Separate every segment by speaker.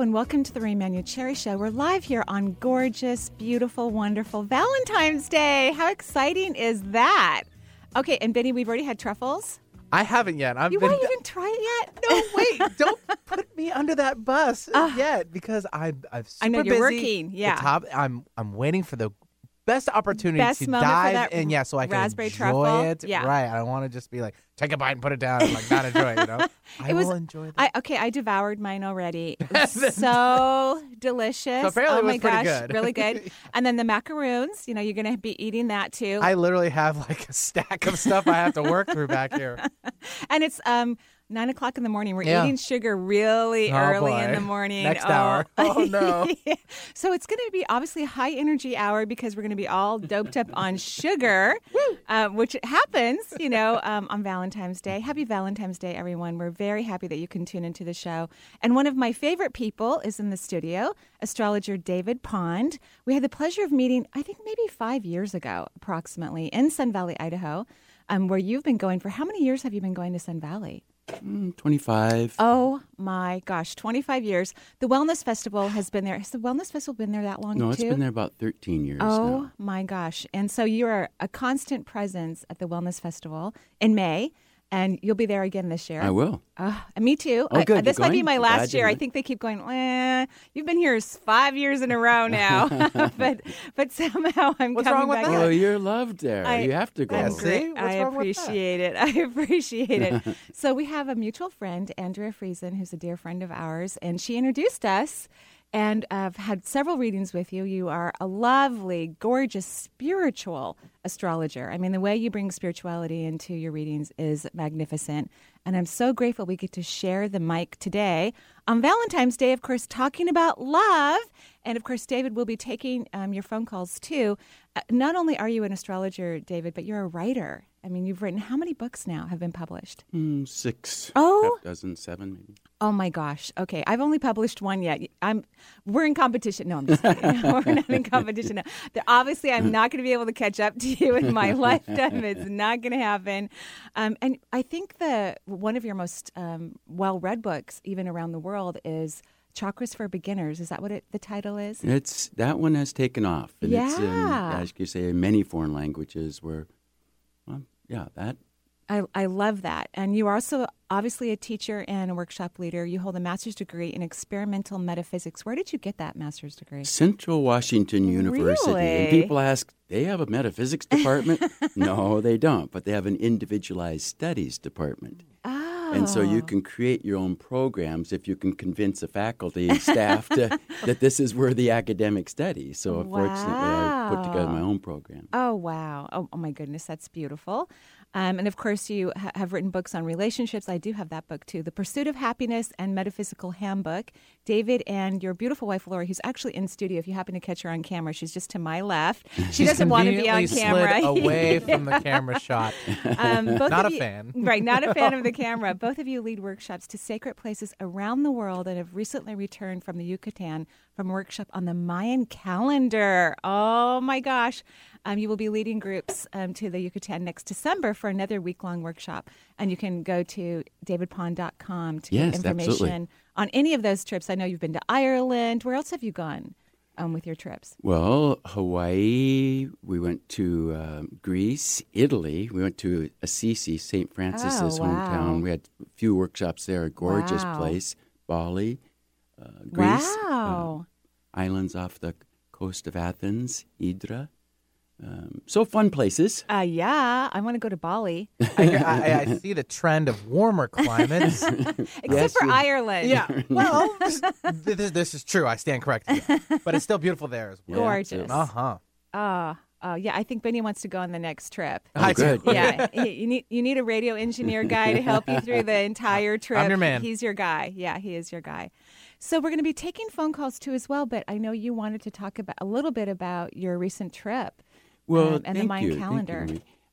Speaker 1: Hello and welcome to the Ray Manuchehri Show. We're live here on gorgeous, beautiful, wonderful Valentine's Day. How exciting is that? Okay, and Benny, we've already had truffles.
Speaker 2: I haven't yet. I've
Speaker 1: You
Speaker 2: been.
Speaker 1: won't even try it yet?
Speaker 2: no, wait! Don't put me under that bus ah. yet because I'm. I'm super
Speaker 1: I know you're
Speaker 2: busy.
Speaker 1: working,
Speaker 2: The
Speaker 1: yeah.
Speaker 2: top. I'm. I'm waiting for the best opportunity
Speaker 1: Best
Speaker 2: to dive in. Yeah, so I can
Speaker 1: raspberry
Speaker 2: enjoy
Speaker 1: truffle.
Speaker 2: it.
Speaker 1: Yeah.
Speaker 2: Right. I don't want to just be like take a bite and put it down and like not enjoy it. You know. I
Speaker 1: It was-
Speaker 2: will enjoy that.
Speaker 1: I okay, I devoured mine already. It so delicious.
Speaker 2: So apparently
Speaker 1: oh my
Speaker 2: pretty
Speaker 1: gosh,
Speaker 2: good.
Speaker 1: really good. And then the macaroons, you know, you're going to be eating that too.
Speaker 2: I literally have like a stack of stuff I have to work through back here.
Speaker 1: and it's um nine o'clock in the morning. We're
Speaker 2: Yeah.
Speaker 1: eating sugar really
Speaker 2: Oh,
Speaker 1: early in the morning.
Speaker 2: Next
Speaker 1: Oh.
Speaker 2: hour. Oh, no.
Speaker 1: Yeah. So it's going to be obviously a high energy hour because we're going to be all doped up on sugar, uh, which happens, you know, um, on Valentine's Day. Happy Valentine's Day, everyone. We're very happy that you can tune into the show. And one of my favorite people is in the studio, astrologer David Pond. We had the pleasure of meeting, I think maybe five years ago, approximately, in Sun Valley, Idaho. Um, where you've been going for how many years have you been going to Sun Valley?
Speaker 3: Mm, 25.
Speaker 1: Oh my gosh, 25 years. The Wellness Festival has been there. Has the Wellness Festival been there that long
Speaker 3: no,
Speaker 1: too?
Speaker 3: it's been there about 13 years
Speaker 1: Oh
Speaker 3: now.
Speaker 1: my gosh. And so you are a constant presence at the Wellness Festival in May, and you'll be there again this year.
Speaker 3: I will.
Speaker 1: Uh, me too.
Speaker 3: Oh,
Speaker 1: I-
Speaker 3: good.
Speaker 1: this
Speaker 3: You're
Speaker 1: might be my last year. I think they keep going. Eh, you've been here five years in a row now, but but somehow I'm
Speaker 2: What's
Speaker 1: coming
Speaker 2: wrong with
Speaker 1: back.
Speaker 2: that?
Speaker 3: Oh, you're loved there.
Speaker 1: I-
Speaker 3: you have to go.
Speaker 1: I'm
Speaker 2: see? What's
Speaker 1: I
Speaker 2: wrong with that?
Speaker 1: appreciate it. I appreciate it. so we have a mutual friend, Andrea Friesen, who's a dear friend of ours, and she introduced us. And I've had several readings with you. You are a lovely, gorgeous, spiritual astrologer. I mean, the way you bring spirituality into your readings is magnificent. And I'm so grateful we get to share the mic today on Valentine's Day, of course, talking about love. And of course, David will be taking um, your phone calls too. Uh, not only are you an astrologer, David, but you're a writer. I mean, you've written how many books now have been published?
Speaker 3: Mm, six.
Speaker 1: Oh.
Speaker 3: Half dozen, seven maybe.
Speaker 1: Oh my gosh. Okay, I've only published one yet. I'm we're in competition. No, I'm just kidding. No, we're not in competition. No. The- Obviously, I'm not going to be able to catch up to you in my lifetime. It's not going to happen. Um, and I think the one of your most um, well-read books, even around the world, is Chakras for Beginners. Is that what it, the title is?
Speaker 3: It's That one has taken off. And it's in, as you say, in many foreign languages where, yeah, that.
Speaker 1: I, I love that. And you are also obviously a teacher and a workshop leader. You hold a master's degree in experimental metaphysics. Where did you get that master's degree?
Speaker 3: Central Washington University.
Speaker 1: Really?
Speaker 3: And people ask, they have a metaphysics department? no, they don't, but they have an individualized studies department.
Speaker 1: Oh.
Speaker 3: And so you can create your own programs if you can convince the faculty and staff to, that this is where the academic study. So fortunately, I put together my own program.
Speaker 1: Oh, wow. Oh, oh my goodness. That's beautiful. Um, and of course, you ha- have written books on relationships. I do have that book too The Pursuit of Happiness and Metaphysical Handbook. David and your beautiful wife, Laurie, who's actually in studio. If you happen to catch her on camera, she's just to my left. She doesn't want to be on camera.
Speaker 2: Away from the camera shot.
Speaker 1: Um, both
Speaker 2: Not
Speaker 1: of
Speaker 2: a
Speaker 1: you-
Speaker 2: fan.
Speaker 1: Right, not a fan of the camera. Both of you lead workshops to sacred places around the world and have recently returned from the Yucatan from a workshop on the Mayan calendar. Oh my gosh. Um, you will be leading groups um, to the Yucatan next December for another week long workshop. And you can go to davidpond.com to
Speaker 3: Yes,
Speaker 1: get information
Speaker 3: absolutely.
Speaker 1: on any of those trips. I know you've been to Ireland. Where else have you gone um, with your trips?
Speaker 3: Well, Hawaii, we went to um, Greece, Italy. We went to Assisi, St. Francis's
Speaker 1: Oh, wow.
Speaker 3: hometown. We had a few workshops there, a gorgeous
Speaker 1: Wow.
Speaker 3: place. Bali, uh, Greece, uh, islands off the coast of Athens, Hydra. Um, so fun places.
Speaker 1: Uh, yeah, I want to go to Bali,
Speaker 2: I, I, I see the trend of warmer climates.
Speaker 1: except
Speaker 3: Yes,
Speaker 1: for
Speaker 3: you-
Speaker 1: Ireland.
Speaker 2: yeah. Well, this, this, this is true. I stand corrected. But it's still beautiful there as well.
Speaker 1: Gorgeous.
Speaker 2: Uh huh.
Speaker 1: Oh, oh, yeah. I think Benny wants to go on the next trip.
Speaker 3: Oh, good.
Speaker 1: yeah, you need you need a radio engineer guy to help you through the entire trip.
Speaker 2: your man.
Speaker 1: He's your guy. Yeah, he is your guy. So we're going to be taking phone calls too as well. But I know you wanted to talk about a little bit about your recent trip.
Speaker 3: Well,
Speaker 1: um, and the Mayan
Speaker 3: you, thank you,
Speaker 1: calendar.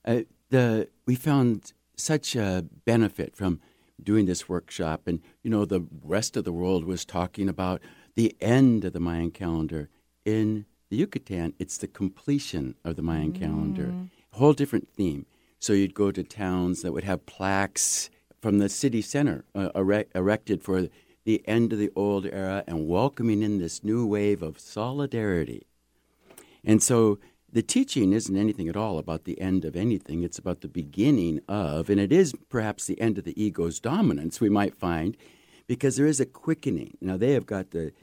Speaker 3: Uh, the we found such a benefit from doing this workshop, and you know the rest of the world was talking about the end of the Mayan calendar. In the Yucatan, it's the completion of the Mayan calendar.
Speaker 1: Mm.
Speaker 3: A whole different theme. So you'd go to towns that would have plaques from the city center uh, erect, erected for the end of the old era and welcoming in this new wave of solidarity. And so the teaching isn't anything at all about the end of anything. It's about the beginning of, and it is perhaps the end of the ego's dominance, we might find, because there is a quickening. Now, they have got the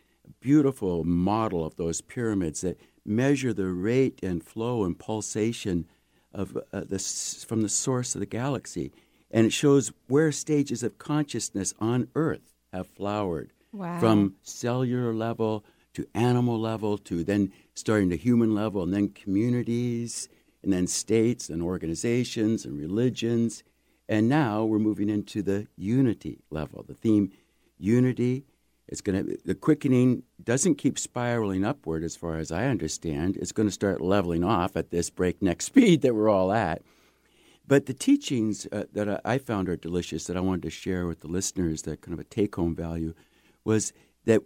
Speaker 3: beautiful model of those pyramids that measure the rate and flow and pulsation of uh, the, from the source of the galaxy. And it shows where stages of consciousness on Earth have flowered
Speaker 1: Wow.
Speaker 3: from cellular level to animal level to then starting to human level and then communities and then states and organizations and religions. And now we're moving into the unity level the theme unity. It's going to the quickening doesn't keep spiraling upward as far as i understand. It's going to start leveling off at this breakneck speed that we're all at. But the teachings uh, that I- found are delicious that I wanted to share with the listeners, that kind of a take home value, was that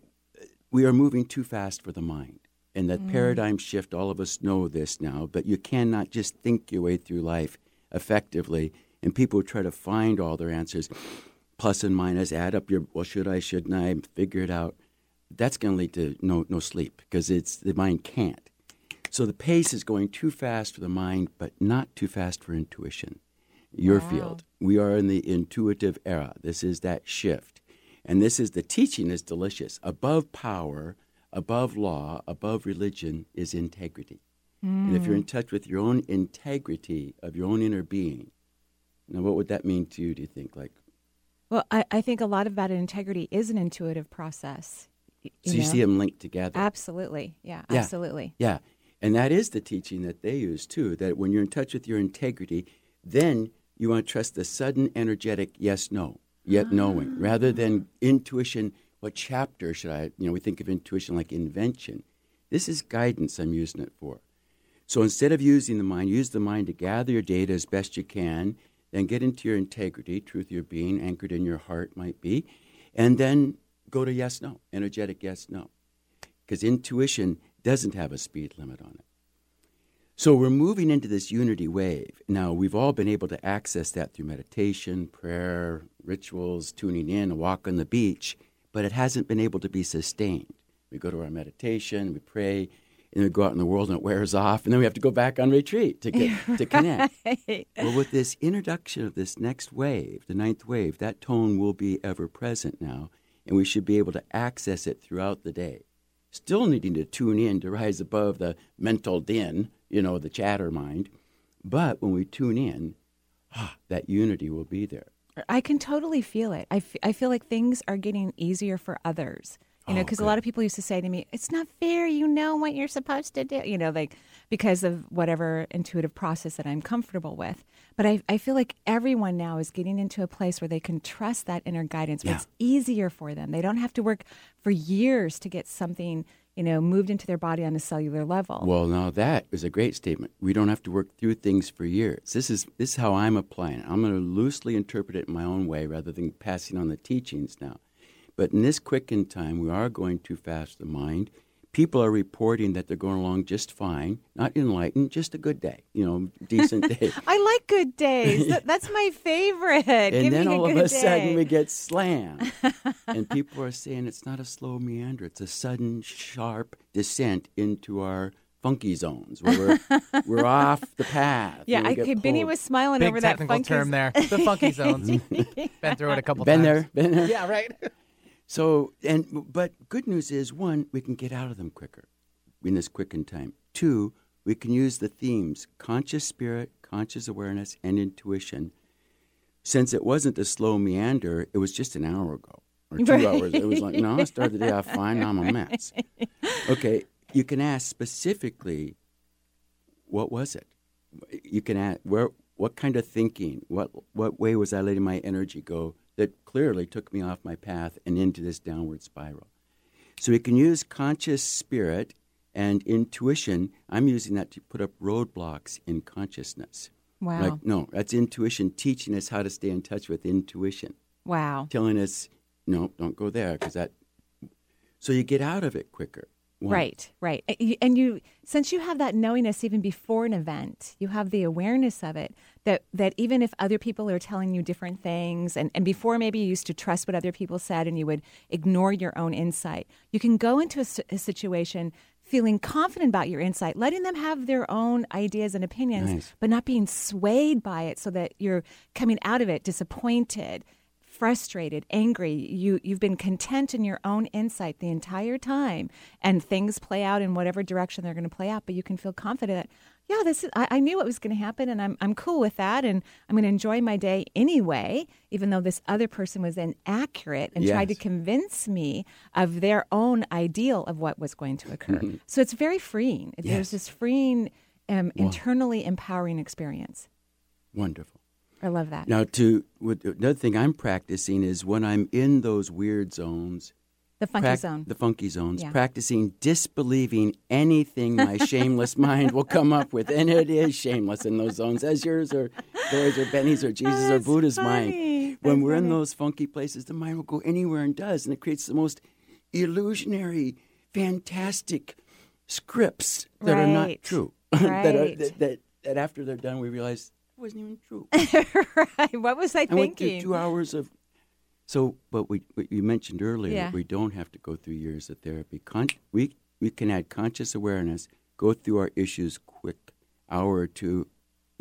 Speaker 3: we are moving too fast for the mind. And that mm. paradigm shift, all of us know this now, but you cannot just think your way through life effectively. And people try to find all their answers, plus and minus, add up your, well, should I, shouldn't I, figure it out. That's going to lead to no, no sleep because it's the mind can't. So the pace is going too fast for the mind, but not too fast for intuition. Your
Speaker 1: Wow.
Speaker 3: field. We are in the intuitive era. This is that shift. And this is the teaching is delicious. Above power, above law, above religion is integrity. And if you're in hmm. touch with your own integrity of your own inner being, now what would that mean to you, do you think? Like
Speaker 1: Well, I, I think a lot about integrity is an intuitive process. y-
Speaker 3: so you
Speaker 1: know?
Speaker 3: see them linked together.
Speaker 1: Absolutely. Yeah,
Speaker 3: Yeah.
Speaker 1: absolutely.
Speaker 3: Yeah. And that is the teaching that they use too, that when you're in touch with your integrity, then you want to trust the sudden energetic yes no, yet ah. knowing, rather than intuition, what chapter should I, you know, we think of intuition like invention. This is guidance I'm using it for. So instead of using the mind, use the mind to gather your data as best you can, then get into your integrity, truth of your being, anchored in your heart might be, and then go to yes no, energetic yes no because intuition doesn't have a speed limit on it. So we're moving into this unity wave. Now, we've all been able to access that through meditation, prayer, rituals, tuning in, a walk on the beach, but it hasn't been able to be sustained. We go to our meditation, we pray, and then we go out in the world and it wears off, and then we have to go back on retreat to get to connect. Well, with this introduction of this next wave, the ninth wave, that tone will be ever present now, and we should be able to access it throughout the day. Still needing to tune in to rise above the mental din, you know, the chatter mind. But when we tune in, ah, that unity will be there.
Speaker 1: I can totally feel it. I, f- I feel like things are getting easier for others. You know,
Speaker 3: Oh,
Speaker 1: because a lot of people used to say to me, "It's not fair. You know what you're supposed to do." You know, like because of whatever intuitive process that I'm comfortable with. But I, I feel like everyone now is getting into a place where they can trust that inner guidance. Where
Speaker 3: Yeah.
Speaker 1: it's easier for them. They don't have to work for years to get something, you know, moved into their body on a cellular level.
Speaker 3: Well, now that is a great statement. We don't have to work through things for years. This is this is how I'm applying it. I'm going to loosely interpret it in my own way rather than passing on the teachings now. But in this quickened time, we are going too fast. The mind. People are reporting that they're going along just fine, not enlightened, just a good day. You know, decent day.
Speaker 1: I like good days. That's my favorite.
Speaker 3: and
Speaker 1: Give
Speaker 3: then
Speaker 1: me
Speaker 3: all
Speaker 1: a
Speaker 3: of
Speaker 1: good
Speaker 3: a sudden we get slammed and people are saying it's not a slow meander it's a sudden sharp descent into our funky zones where we're, we're off the path
Speaker 1: Yeah,
Speaker 3: and
Speaker 1: I, okay, Benny was smiling
Speaker 2: Big
Speaker 1: over that
Speaker 2: technical
Speaker 1: funky
Speaker 2: term there. The funky zones. Been through it a couple
Speaker 3: been
Speaker 2: times.
Speaker 3: there been there
Speaker 2: Yeah, right.
Speaker 3: So and but good news is one we can get out of them quicker in this quickened time. Two we can use the themes conscious spirit conscious awareness and intuition. Since it wasn't a slow meander it was just an hour ago or two
Speaker 1: Right.
Speaker 3: hours. It was like no i started the day off fine. Now i'm a mess. Okay you can ask specifically what was it? You can ask where what kind of thinking what what way was i letting my energy go that clearly took me off my path and into this downward spiral So we can use conscious spirit and intuition. I'm using that to put up roadblocks in consciousness.
Speaker 1: Wow.
Speaker 3: Like, no, that's intuition teaching us how to stay in touch with intuition,
Speaker 1: wow.
Speaker 3: telling us, no, don't go there because that. So you get out of it quicker. One.
Speaker 1: Right, right. And you, since you have that knowingness even before an event, you have the awareness of it that, that even if other people are telling you different things, and, and before maybe you used to trust what other people said and you would ignore your own insight, you can go into a situation feeling confident about your insight, letting them have their own ideas and opinions,
Speaker 3: Nice.
Speaker 1: but not being swayed by it so that you're coming out of it disappointed frustrated, angry, you you've been content in your own insight the entire time, and things play out in whatever direction they're going to play out. But you can feel confident. that, Yeah, this is. I, I knew what was going to happen, and I'm I'm cool with that, and I'm going to enjoy my day anyway, even though this other person was inaccurate and tried to convince me of their own ideal of what was going to occur. so it's very freeing. There's
Speaker 3: Yes.
Speaker 1: this freeing, um, internally empowering experience.
Speaker 3: Wonderful.
Speaker 1: I love that.
Speaker 3: Now, to another thing I'm practicing is when I'm in those weird zones,
Speaker 1: the funky
Speaker 3: prac-
Speaker 1: zone.
Speaker 3: the funky zones,
Speaker 1: Yeah.
Speaker 3: practicing disbelieving anything my shameless mind will come up with, and it is shameless in those zones, as yours or theirs or Benny's or Jesus or Buddha's
Speaker 1: funny.
Speaker 3: mind. When
Speaker 1: That's
Speaker 3: we're in those funky places, the mind will go anywhere and does, and it creates the most illusionary, fantastic scripts that are not
Speaker 1: Right.
Speaker 3: true. that, are, that, that that after they're done, we realize wasn't even true.
Speaker 1: right. What was I
Speaker 3: I went through
Speaker 1: thinking?
Speaker 3: two hours of. So, but we, what you mentioned earlier,
Speaker 1: Yeah.
Speaker 3: we don't have to go through years of therapy. Con- we we can add conscious awareness, go through our issues quick, hour or two,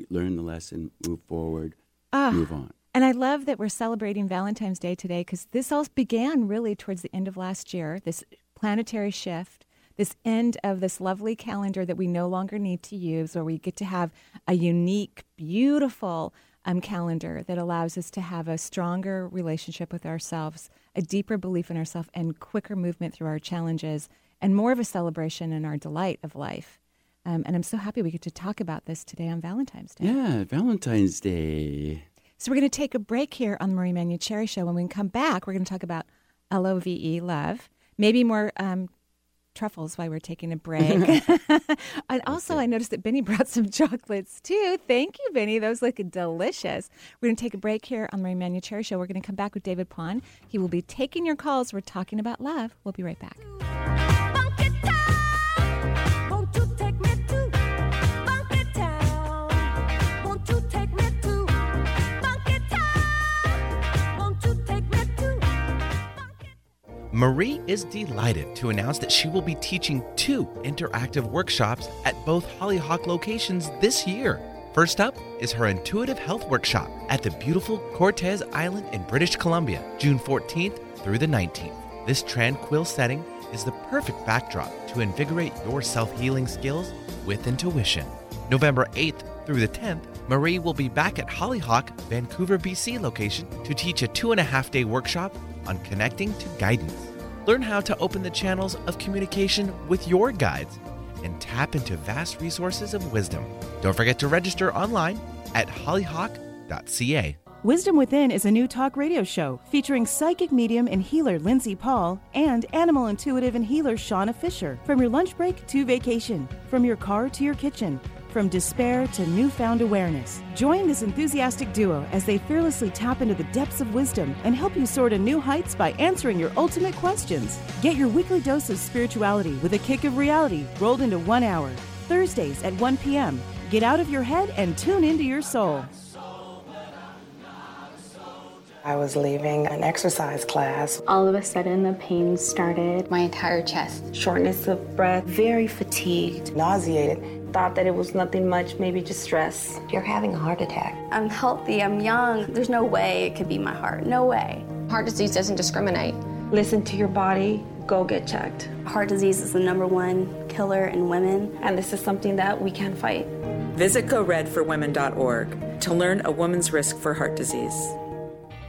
Speaker 3: learn the lesson, move forward,
Speaker 1: Ah.
Speaker 3: move on.
Speaker 1: And I love that we're celebrating Valentine's Day today because this all began really towards the end of last year, this planetary shift, this end of this lovely calendar that we no longer need to use, where we get to have a unique, beautiful um, calendar that allows us to have a stronger relationship with ourselves, a deeper belief in ourselves, and quicker movement through our challenges, and more of a celebration in our delight of life. Um, and I'm so happy we get to talk about this today on Valentine's Day.
Speaker 3: Yeah, Valentine's Day.
Speaker 1: So we're going to take a break here on the Marie Manuchehri Show. When we come back, we're going to talk about L O V E, love. Maybe more um, truffles while we're taking a break. and also, I noticed that Benny brought some chocolates too. Thank you, Benny. Those look delicious. We're going to take a break here on the Marie Manuchehri Show. We're going to come back with David Pond. He will be taking your calls. We're talking about love. We'll be right back.
Speaker 4: Marie is delighted to announce that she will be teaching two interactive workshops at both Hollyhock locations this year. First up is her intuitive health workshop at the beautiful Cortes Island in British Columbia, June 14th through the 19th. This tranquil setting is the perfect backdrop to invigorate your self healing skills with intuition. November 8th through the 10th, Marie will be back at Hollyhock, Vancouver, BC location to teach a two and a half day workshop on connecting to guidance. Learn how to open the channels of communication with your guides and tap into vast resources of wisdom. Don't forget to register online at hollyhock.ca.
Speaker 5: Wisdom Within is a new talk radio show featuring psychic medium and healer Lindsay Paul and animal intuitive and healer Shauna Fisher. From your lunch break to vacation, from your car to your kitchen, from despair to newfound awareness. Join this enthusiastic duo as they fearlessly tap into the depths of wisdom and help you soar to new heights by answering your ultimate questions. Get your weekly dose of spirituality with a kick of reality rolled into one hour. Thursdays at 1 p.m. Get out of your head and tune into your soul.
Speaker 6: I was leaving an exercise class,
Speaker 7: All of a sudden, the pain started.
Speaker 8: my entire chest.
Speaker 9: shortness of breath, very fatigued.
Speaker 6: nauseated.
Speaker 9: Thought that it was nothing much, maybe just stress.
Speaker 8: You're having a heart attack.
Speaker 7: I'm healthy, I'm young. There's no way it could be my heart. No way.
Speaker 8: Heart disease doesn't discriminate.
Speaker 9: Listen to your body, go get checked.
Speaker 7: Heart disease is the number one killer in women.
Speaker 9: And this is something that we can fight.
Speaker 10: Visit goredforwomen.org to learn a woman's risk for heart disease.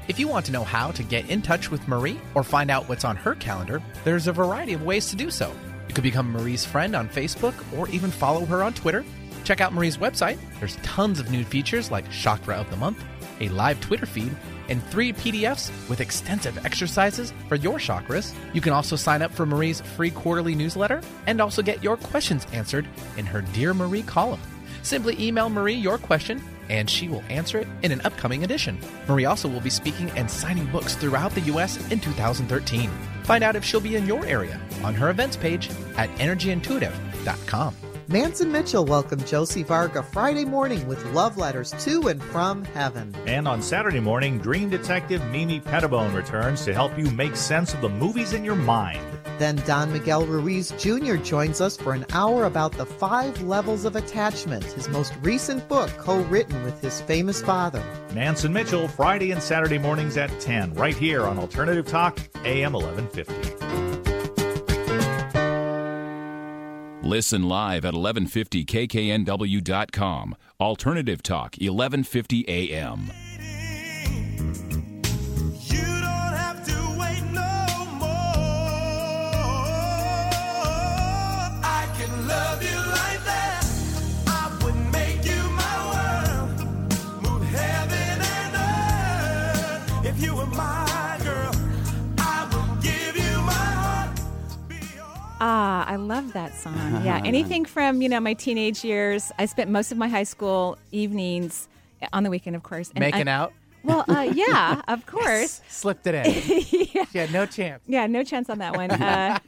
Speaker 2: If you want to know how to get in touch with Marie or find out what's on her calendar, there's a variety of ways to do so. You could become Marie's friend on Facebook or even follow her on Twitter. Check out Marie's website. There's tons of new features like Chakra of the Month, a live Twitter feed, and three PDFs with extensive exercises for your chakras. You can also sign up for Marie's free quarterly newsletter and also get your questions answered in her Dear Marie column. Simply email Marie your question and she will answer it in an upcoming edition. Marie also will be speaking and signing books throughout the U.S. in 2013. Find out if she'll be in your area on her events page at energyintuitive.com.
Speaker 11: Manson Mitchell welcomed Josie Varga Friday morning with love letters to and from heaven.
Speaker 12: And on Saturday morning, Dream Detective Mimi Pettibone returns to help you make sense of the movies in your mind.
Speaker 11: Then Don Miguel Ruiz Jr. joins us for an hour about the five levels of attachment, his most recent book co written with his famous father.
Speaker 12: Manson Mitchell, Friday and Saturday mornings at 10, right here on Alternative Talk, AM 1150.
Speaker 13: Listen live at 1150kknw.com. Alternative Talk, 1150 AM.
Speaker 1: Ah, I love that song. Yeah, anything from you know my teenage years. I spent most of my high school evenings on the weekend, of course, and
Speaker 2: Making
Speaker 1: I-
Speaker 2: out?
Speaker 1: Well, uh, yeah, of course.
Speaker 2: Slipped it in.
Speaker 1: yeah.
Speaker 2: no chance.
Speaker 1: Yeah, no chance on that one. Uh,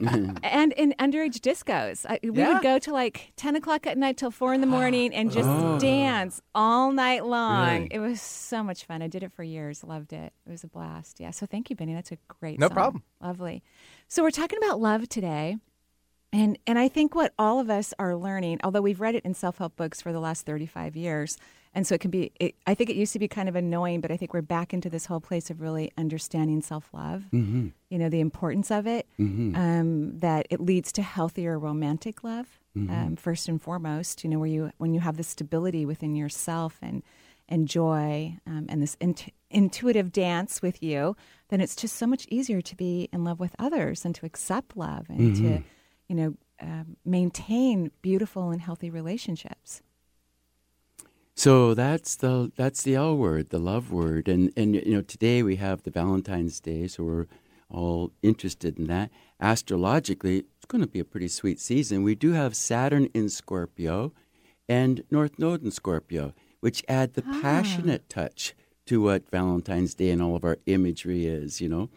Speaker 1: and in underage discos, I, we
Speaker 2: Yeah.
Speaker 1: would go to like ten o'clock at night till four in the morning and just
Speaker 2: Oh.
Speaker 1: dance all night long.
Speaker 2: Really?
Speaker 1: It was so much fun. I did it for years. Loved it. It was a blast. Yeah. So thank you, Benny. That's a great.
Speaker 2: No
Speaker 1: song.
Speaker 2: problem.
Speaker 1: Lovely. So we're talking about love today. And and I think what all of us are learning, although we've read it in self help books for the last thirty five years, and so it can be. It, I think it used to be kind of annoying, but I think we're back into this whole place of really understanding self love.
Speaker 3: Mm-hmm.
Speaker 1: You know the importance of it.
Speaker 3: Mhm.
Speaker 1: Um, that it leads to healthier romantic love.
Speaker 3: Mhm.
Speaker 1: Um, first and foremost, you know where you when you have the stability within yourself and and joy um, and this int- intuitive dance with you, then it's just so much easier to be in love with others and to accept love and to
Speaker 3: Mhm.
Speaker 1: You know, uh, maintain beautiful and healthy relationships.
Speaker 3: So that's the that's the L word, the love word, and and you know today we have the Valentine's Day, so we're all interested in that. Astrologically, it's going to be a pretty sweet season. We do have Saturn in Scorpio, and North Node in Scorpio, which add the passionate touch to what Valentine's Day and all of our imagery is, you know.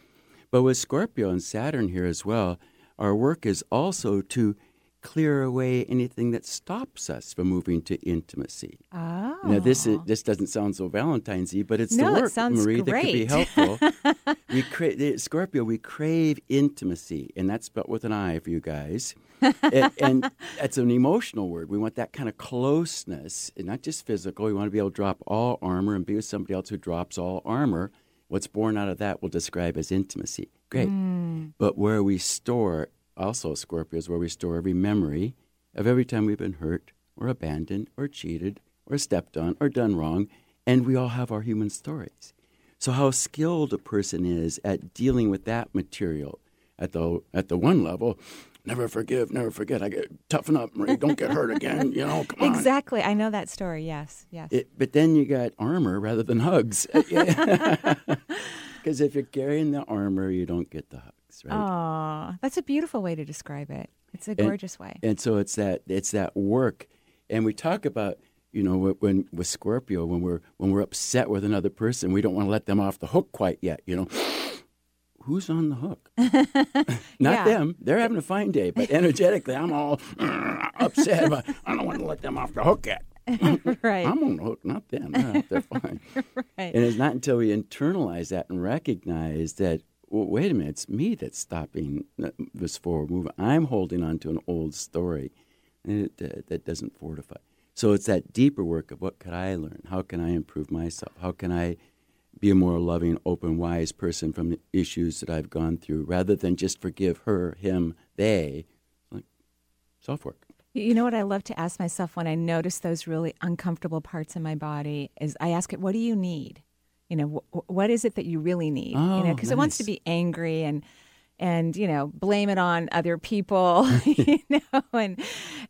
Speaker 3: But with Scorpio and Saturn here as well, our work is also to clear away anything that stops us from moving to intimacy.
Speaker 1: Oh.
Speaker 3: Now this is this doesn't sound so Valentine's-y, but it's
Speaker 1: No,
Speaker 3: the
Speaker 1: it
Speaker 3: work,
Speaker 1: sounds
Speaker 3: Marie, that could be helpful. we cra- eh, Scorpio, we crave intimacy, and that's spelled with an I for you guys. and, and it's an emotional word. We want that kind of closeness, and not just physical. We want to be able to drop all armor and be with somebody else who drops all armor. What's born out of that we'll describe as intimacy. Great.
Speaker 1: Mm.
Speaker 3: But where we store, also Scorpio, is where we store every memory of every time we've been hurt or abandoned or cheated or stepped on or done wrong. And we all have our human stories. So, how skilled a person is at dealing with that material at the, at the one level, never forgive, never forget. I get toughen up, Marie. Don't get hurt again. You know, come on.
Speaker 1: Exactly. I know that story. Yes. Yes.
Speaker 3: It, but then you got armor rather than hugs. Because if you're carrying the armor, you don't get the hugs, right?
Speaker 1: Aw, that's a beautiful way to describe it. It's a
Speaker 3: And-
Speaker 1: gorgeous way.
Speaker 3: And so it's that it's that work, and we talk about you know when, when with Scorpio when we're when we're upset with another person, we don't want to let them off the hook quite yet. You know, who's on the hook? Not
Speaker 1: Yeah.
Speaker 3: them. They're having a fine day, but energetically, I'm all upset. But I don't want to let them off the hook yet.
Speaker 1: right.
Speaker 3: I'm on the hook, not them. They're, they're fine.
Speaker 1: right.
Speaker 3: And it's not until we internalize that and recognize that, well, wait a minute, it's me that's stopping this forward movement. I'm holding on to an old story and it, uh, that doesn't fortify. So it's that deeper work of what could I learn? How can I improve myself? How can I be a more loving, open, wise person from the issues that I've gone through rather than just forgive her, him, they? Like self work.
Speaker 1: You know what I love to ask myself when I notice those really uncomfortable parts in my body is I ask it, "What do you need? You know, wh- what is it that you really need? you know,
Speaker 3: Oh,
Speaker 1: because it wants to be angry and and you know blame it on other people, you know, and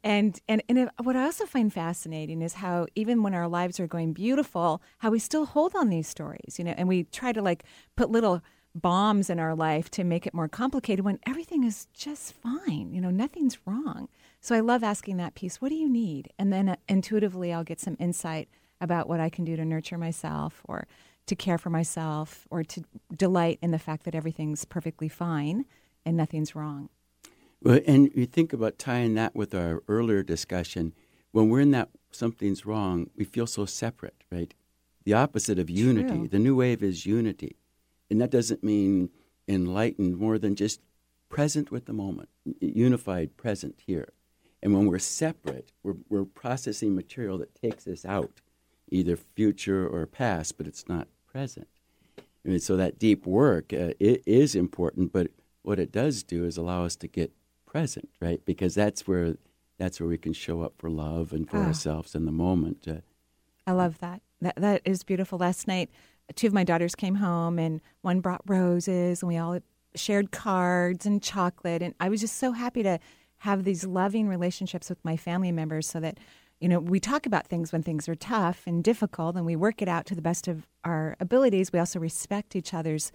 Speaker 1: And and and it- what I also find fascinating is how even when our lives are going beautiful, how we still hold on these stories, you know, and we try to like put little bombs in our life to make it more complicated when everything is just fine. You know, nothing's wrong. So I love asking that piece, what do you need? And then uh, intuitively I'll get some insight about what I can do to nurture myself or to care for myself or to delight in the fact that everything's perfectly fine and nothing's wrong.
Speaker 3: Well, and you think about tying that with our earlier discussion. When we're in that something's wrong, we feel so separate, right? The opposite of unity.
Speaker 1: True.
Speaker 3: The new wave is unity. And that doesn't mean enlightened more than just present with the moment, unified, present here. And when we're separate, we're, we're processing material that takes us out, either future or past, but it's not present. I mean, so that deep work uh, it is important, but what it does do is allow us to get present, right? Because that's where that's where we can show up for love and for
Speaker 1: Ah.
Speaker 3: ourselves in the moment. Uh,
Speaker 1: I love that. That that is beautiful. Last night, two of my daughters came home, and one brought roses, and we all shared cards and chocolate. And I was just so happy to have these loving relationships with my family members, so that you know we talk about things when things are tough and difficult, and we work it out to the best of our abilities. We also respect each other's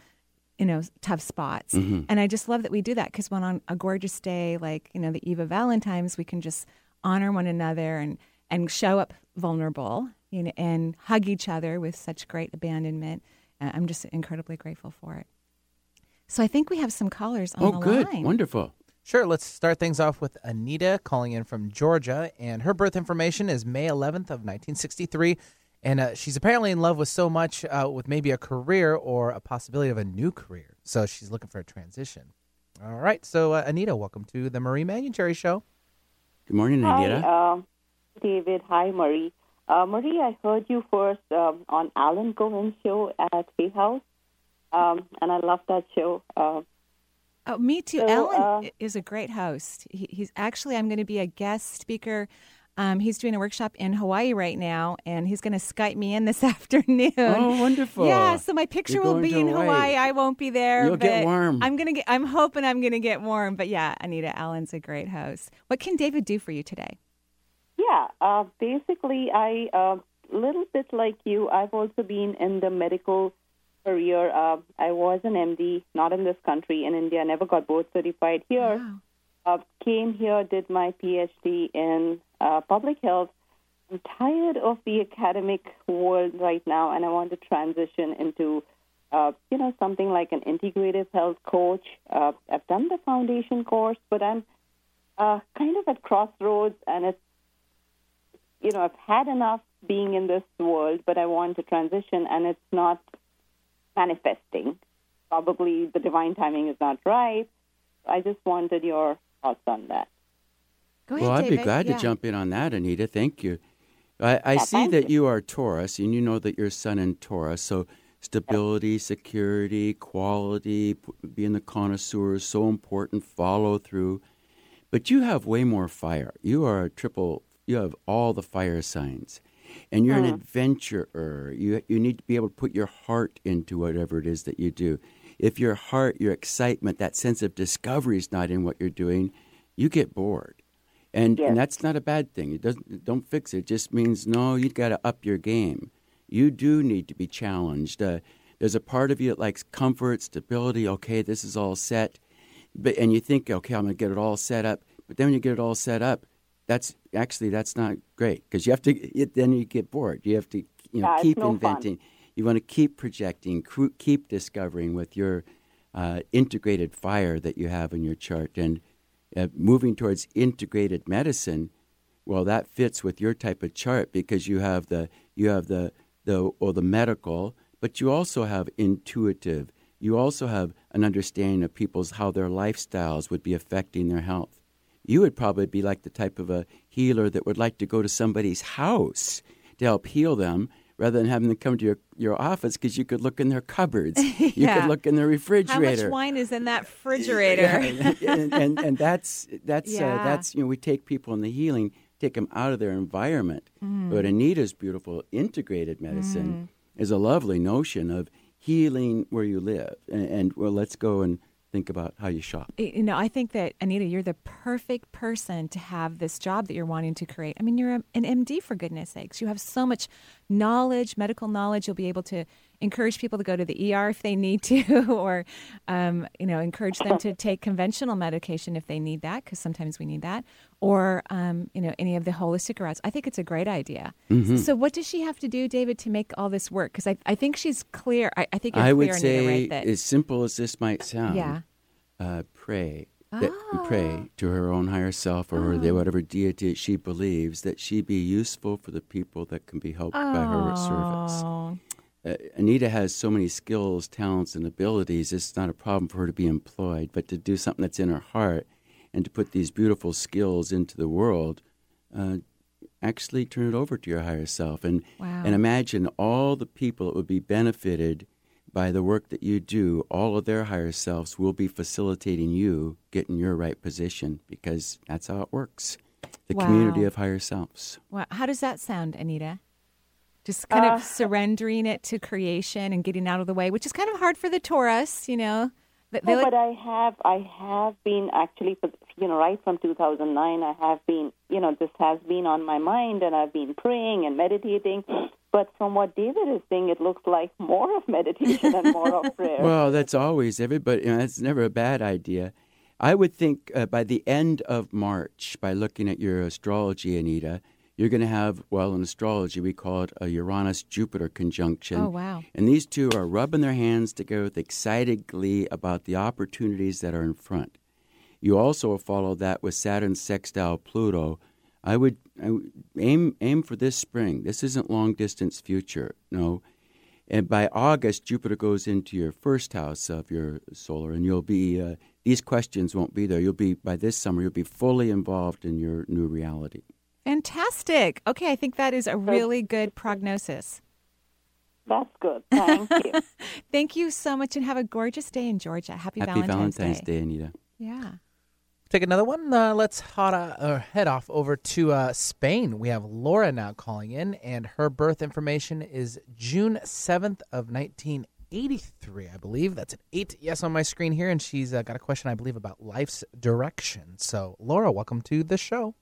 Speaker 1: you know tough spots
Speaker 14: Mhm.
Speaker 1: and i just love that we do that because when on a gorgeous day like you know the eve of valentine's we can just honor one another and and show up vulnerable you know and hug each other with such great abandonment uh, i'm just incredibly grateful for it so i think we have some callers on
Speaker 3: oh,
Speaker 1: the
Speaker 3: good,
Speaker 1: line
Speaker 3: wonderful.
Speaker 2: Sure, let's start things off with Anita calling in from Georgia, and her birth information is May 11th of 1963, and uh, she's apparently in love with so much uh, with maybe a career or a possibility of a new career. So she's looking for a transition. All right, so uh, Anita, welcome to the Marie Manuchehri Show.
Speaker 3: Good morning,
Speaker 15: Hi,
Speaker 3: Anita.
Speaker 15: uh, David. Hi, Marie. Uh, Marie, I heard you first um, on Alan Cohen's show at Hay House, um, and I love that show. Uh,
Speaker 1: Oh, me too.
Speaker 15: So,
Speaker 1: Alan
Speaker 15: uh,
Speaker 1: is a great host. He, he's actually, I'm going to be a guest speaker. Um, he's doing a workshop in Hawaii right now, and he's going to Skype me in this afternoon.
Speaker 3: Oh, wonderful.
Speaker 1: Yeah, so my picture will be in
Speaker 3: Hawaii.
Speaker 1: Hawaii. I won't be there.
Speaker 3: You'll get
Speaker 1: but
Speaker 3: warm.
Speaker 1: I'm gonna get. I'm hoping I'm going to get warm. But yeah, Anita Alan's a great host. What can David do for you today?
Speaker 15: yeah, uh, basically, I a little bit like you. I've also been in the medical career. Uh, I was an MD, not in this country, in India. Never got board certified here. Uh, came here, did my PhD in uh, public health. I'm tired of the academic world right now, and I want to transition into, uh, you know, something like an integrative health coach. Uh, I've done the foundation course, but I'm uh, kind of at crossroads, and it's, you know, I've had enough being in this world, but I want to transition, and it's not manifesting. Probably the divine timing is not right. I just wanted your thoughts on that.
Speaker 1: Go
Speaker 3: well, I'd be glad
Speaker 15: Yeah.
Speaker 3: to jump in on that, Anita. Thank you. I, I
Speaker 15: Yeah,
Speaker 3: see that you are Taurus, and you know that your sun in Taurus. So stability, security, quality, being the connoisseur is so important. Follow through, but you have way more fire. You are a triple. You have all the fire signs, and you're an
Speaker 15: Mm.
Speaker 3: adventurer. You you need to be able to put your heart into whatever it is that you do. If your heart, your excitement, that sense of discovery is not in what you're doing, you get bored. And, and that's not a bad thing. It doesn't don't fix it. It just means no, you got to up your game. You do need to be challenged. Uh, there's a part of you that likes comfort, stability. Okay, this is all set, but and you think, okay, I'm gonna get it all set up. But then when you get it all set up, that's actually that's not great because you have to. It, then you get bored. You have to you know
Speaker 15: Yeah,
Speaker 3: keep
Speaker 15: no fun.
Speaker 3: inventing. You want to keep projecting, cru- keep discovering with your uh, integrated fire that you have in your chart, and uh, moving towards integrated medicine. Well, that fits with your type of chart because you have the you have the the or the medical, but you also have intuitive. You also have an understanding of people's how their lifestyles would be affecting their health. You would probably be like the type of a healer that would like to go to somebody's house to help heal them rather than having them come to your, your office because you could look in their cupboards. You could look in their
Speaker 1: How
Speaker 3: refrigerator.
Speaker 1: much wine is in that refrigerator?
Speaker 3: Yeah, and, and and that's that's uh, that's you know we take people in the healing, take them out of their environment.
Speaker 1: Mm.
Speaker 3: But Anita's beautiful integrated medicine
Speaker 1: Mm.
Speaker 3: is a lovely notion of healing where you live, and, and well, let's go and think about how you shop.
Speaker 1: You know, I think that Anita, you're the perfect person to have this job that you're wanting to create. I mean, you're an MD for goodness sakes. You have so much knowledge, medical knowledge. You'll be able to encourage people to go to the ER if they need to, or um, you know, encourage them to take conventional medication if they need that, because sometimes we need that, or um, you know, any of the holistic routes. I think it's a great idea.
Speaker 3: Mhm.
Speaker 1: So, what does she have to do, David, to make all this work? Because I, I think she's clear. I, I think
Speaker 3: I
Speaker 1: clear,
Speaker 3: would say,
Speaker 1: right? That
Speaker 3: as simple as this might sound,
Speaker 1: Yeah.
Speaker 3: uh, pray. That pray to her own higher self or
Speaker 1: Oh.
Speaker 3: whatever deity she believes that she be useful for the people that can be helped by her service. Uh, Anita has so many skills, talents, and abilities. It's not a problem for her to be employed, but to do something that's in her heart and to put these beautiful skills into the world, uh, actually turn it over to your higher self and
Speaker 1: Wow.
Speaker 3: and imagine all the people that would be benefited by the work that you do. All of their higher selves will be facilitating you getting your right position because that's how it works. The community of higher selves.
Speaker 1: Well, how does that sound, Anita? Just kind
Speaker 15: Uh,
Speaker 1: of surrendering it to creation and getting out of the way, which is kind of hard for the Taurus, you know. They- they
Speaker 15: No,
Speaker 1: like-
Speaker 15: but I have I have been actually you know right from 2009 I have been you know this has been on my mind and I've been praying and meditating but from what David is saying it looks like more of meditation and more of prayer.
Speaker 3: Well, that's always everybody. You know, that's never a bad idea. I would think uh, by the end of March, by looking at your astrology, Anita, you're going to have well in astrology we call it a Uranus Jupiter conjunction.
Speaker 1: Oh, wow.
Speaker 3: And these two are rubbing their hands together with excited glee about the opportunities that are in front. You also follow that with Saturn sextile Pluto. I would, I would aim aim for this spring. This isn't long distance future. No. And by August, Jupiter goes into your first house of your solar, and you'll be uh, these questions won't be there. You'll be by this summer. You'll be fully involved in your new reality.
Speaker 1: Fantastic. Okay, I think that is a really good prognosis.
Speaker 15: That's good. Thank you.
Speaker 1: Thank you so much and have a gorgeous day in Georgia. Happy,
Speaker 3: Happy
Speaker 1: Valentine's,
Speaker 3: Valentine's Day, Anita.
Speaker 1: Yeah.
Speaker 2: Take another one. Uh, let's hot, uh, uh, head off over to uh, Spain. We have Laura now calling in, and her birth information is June 7th of 1983, I believe. That's an 8 yes on my screen here, and she's uh, got a question, I believe, about life's direction. So, Laura, welcome to the show.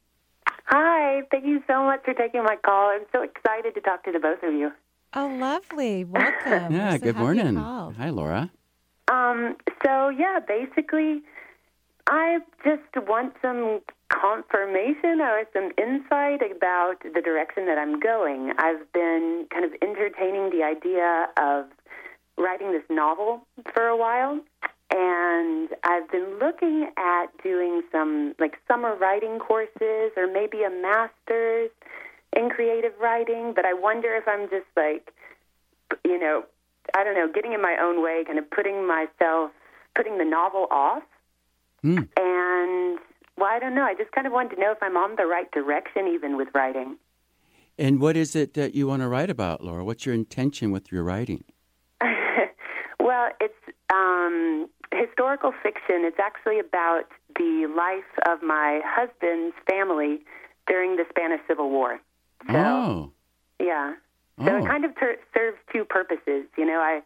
Speaker 14: Hi, thank you so much for taking my call. I'm so excited to talk to the both of you.
Speaker 1: Oh, lovely. Welcome.
Speaker 3: yeah.
Speaker 1: So
Speaker 3: good morning. Hi, Laura.
Speaker 14: Um, so yeah, basically, I just want some confirmation or some insight about the direction that I'm going. I've been kind of entertaining the idea of writing this novel for a while, and I've been looking at doing some like summer writing courses or maybe a master's in creative writing, but I wonder if I'm just like, you know, I don't know, getting in my own way, kind of putting myself, putting the novel off.
Speaker 3: Hmm.
Speaker 14: And, well, I don't know. I just kind of wanted to know if I'm on the right direction, even with writing.
Speaker 3: And what is it that you want to write about, Laura? What's your intention with your writing?
Speaker 14: well, it's um, historical fiction. It's actually about the life of my husband's family during the Spanish Civil War.
Speaker 3: oh.
Speaker 14: Yeah. So
Speaker 3: Oh.
Speaker 14: it kind of ter- serves two purposes. You know, I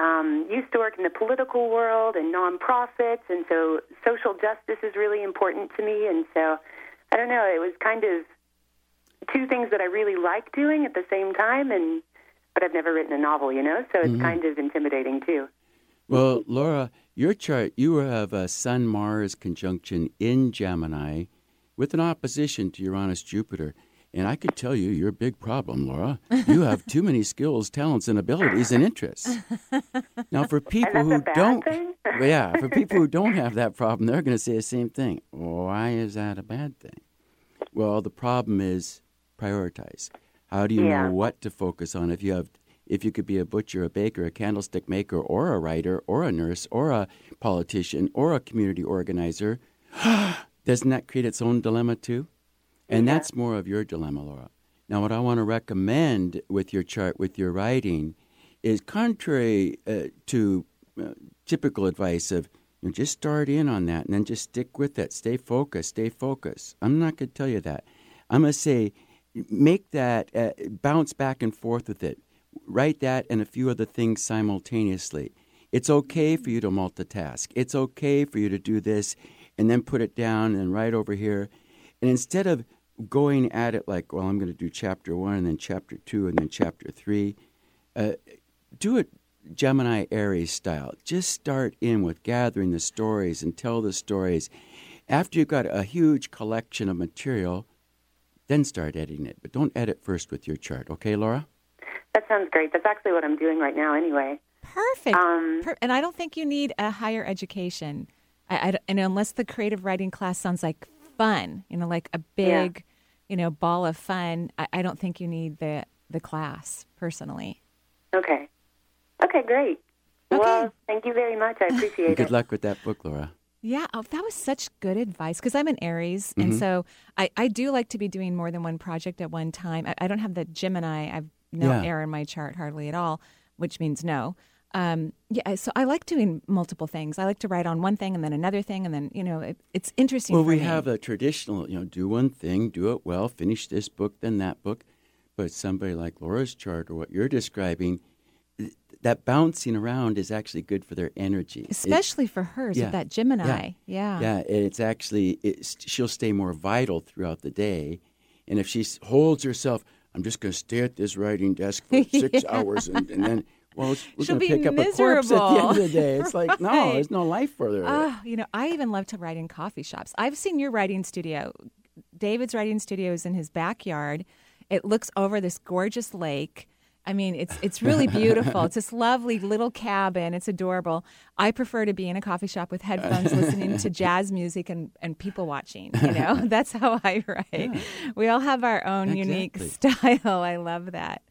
Speaker 14: um, used to work in the political world and nonprofits, and so social justice is really important to me. And so, I don't know, it was kind of two things that I really like doing at the same time, and but I've never written a novel, you know, so it's
Speaker 3: Mhm.
Speaker 14: kind of intimidating too.
Speaker 3: Well, Laura, your chart, you have a Sun Mars conjunction in Gemini with an opposition to Uranus Jupiter. And I could tell you, you're a big problem, Laura. You have too many skills, talents, and abilities and interests. Now, for people who don't, yeah, for people who don't have that problem, they're going to say the same thing. Why is that a bad thing? Well, the problem is prioritize. How do you
Speaker 14: Yeah.
Speaker 3: know what to focus on? If you have, if you could be a butcher, a baker, a candlestick maker, or a writer, or a nurse, or a politician, or a community organizer, doesn't that create its own dilemma too? And that's more of your dilemma, Laura. Now, what I want to recommend with your chart, with your writing, is contrary uh, to uh, typical advice of you know, just start in on that and then just stick with it. Stay focused. Stay focused. I'm not going to tell you that. I'm going to say make that uh, bounce back and forth with it. Write that and a few other things simultaneously. It's okay for you to multitask. It's okay for you to do this and then put it down and right over here. And instead of going at it like, well, I'm going to do chapter one and then chapter two and then chapter three, uh, do it Gemini Aries style. Just start in with gathering the stories and tell the stories. After you've got a huge collection of material, then start editing it. But don't edit first with your chart, okay, Laura?
Speaker 14: That sounds great. That's actually what I'm doing right now, anyway.
Speaker 1: Perfect.
Speaker 14: Um,
Speaker 1: Per- and I don't think you need a higher education. I, I, and unless the creative writing class sounds like fun, you know, like a big, you know, ball of fun, I, I don't think you need the the class personally.
Speaker 14: Okay. Okay, great. Well, thank you very much. I appreciate
Speaker 3: And good
Speaker 14: it.
Speaker 3: luck with that book, Laura.
Speaker 1: Yeah, oh, that was such good advice because I'm an Aries, and
Speaker 3: Mhm.
Speaker 1: so I, I do like to be doing more than one project at one time. I, I don't have the Gemini. I've no
Speaker 3: Yeah.
Speaker 1: air in my chart hardly at all, which means no. Um, yeah, so I like doing multiple things. I like to write on one thing and then another thing, and then you know it, it's interesting.
Speaker 3: Well, we
Speaker 1: me.
Speaker 3: have a traditional, you know, do one thing, do it well, finish this book, then that book. But somebody like Laura's chart or what you're describing, th- that bouncing around is actually good for their energy. It-
Speaker 1: especially for hers
Speaker 3: yeah,
Speaker 1: with that Gemini. Yeah,
Speaker 3: Yeah, it's actually it's, she'll stay more vital throughout the day, and if she holds herself, I'm just going to stay at this writing desk for six
Speaker 1: Yeah.
Speaker 3: hours, and, and then well, we're going
Speaker 1: be
Speaker 3: to pick up a corpse at the end of the day. It's like no, there's no life for her.
Speaker 1: Oh, you know, I even love to write in coffee shops. I've seen your writing studio. David's writing studio is in his backyard. It looks over this gorgeous lake. I mean, it's it's really beautiful. it's this lovely little cabin. It's adorable. I prefer to be in a coffee shop with headphones, listening to jazz music and, and people watching. You know, that's how I write. We all have our own unique style. I love that.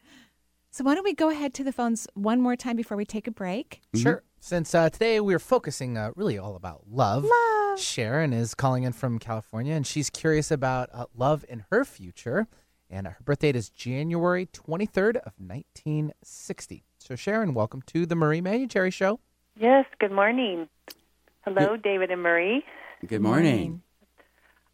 Speaker 1: So why don't we go ahead to the phones one more time before we take a break?
Speaker 2: Sure. Since uh, today we're focusing uh, really all about love.
Speaker 1: Love.
Speaker 2: Sharon is calling in from California, and she's curious about uh, love in her future. And her birth date is January 23rd of 1960. So, Sharon, welcome to the Marie Manuchehri Show.
Speaker 16: Yes, good morning. Hello, David and Marie.
Speaker 3: Good morning.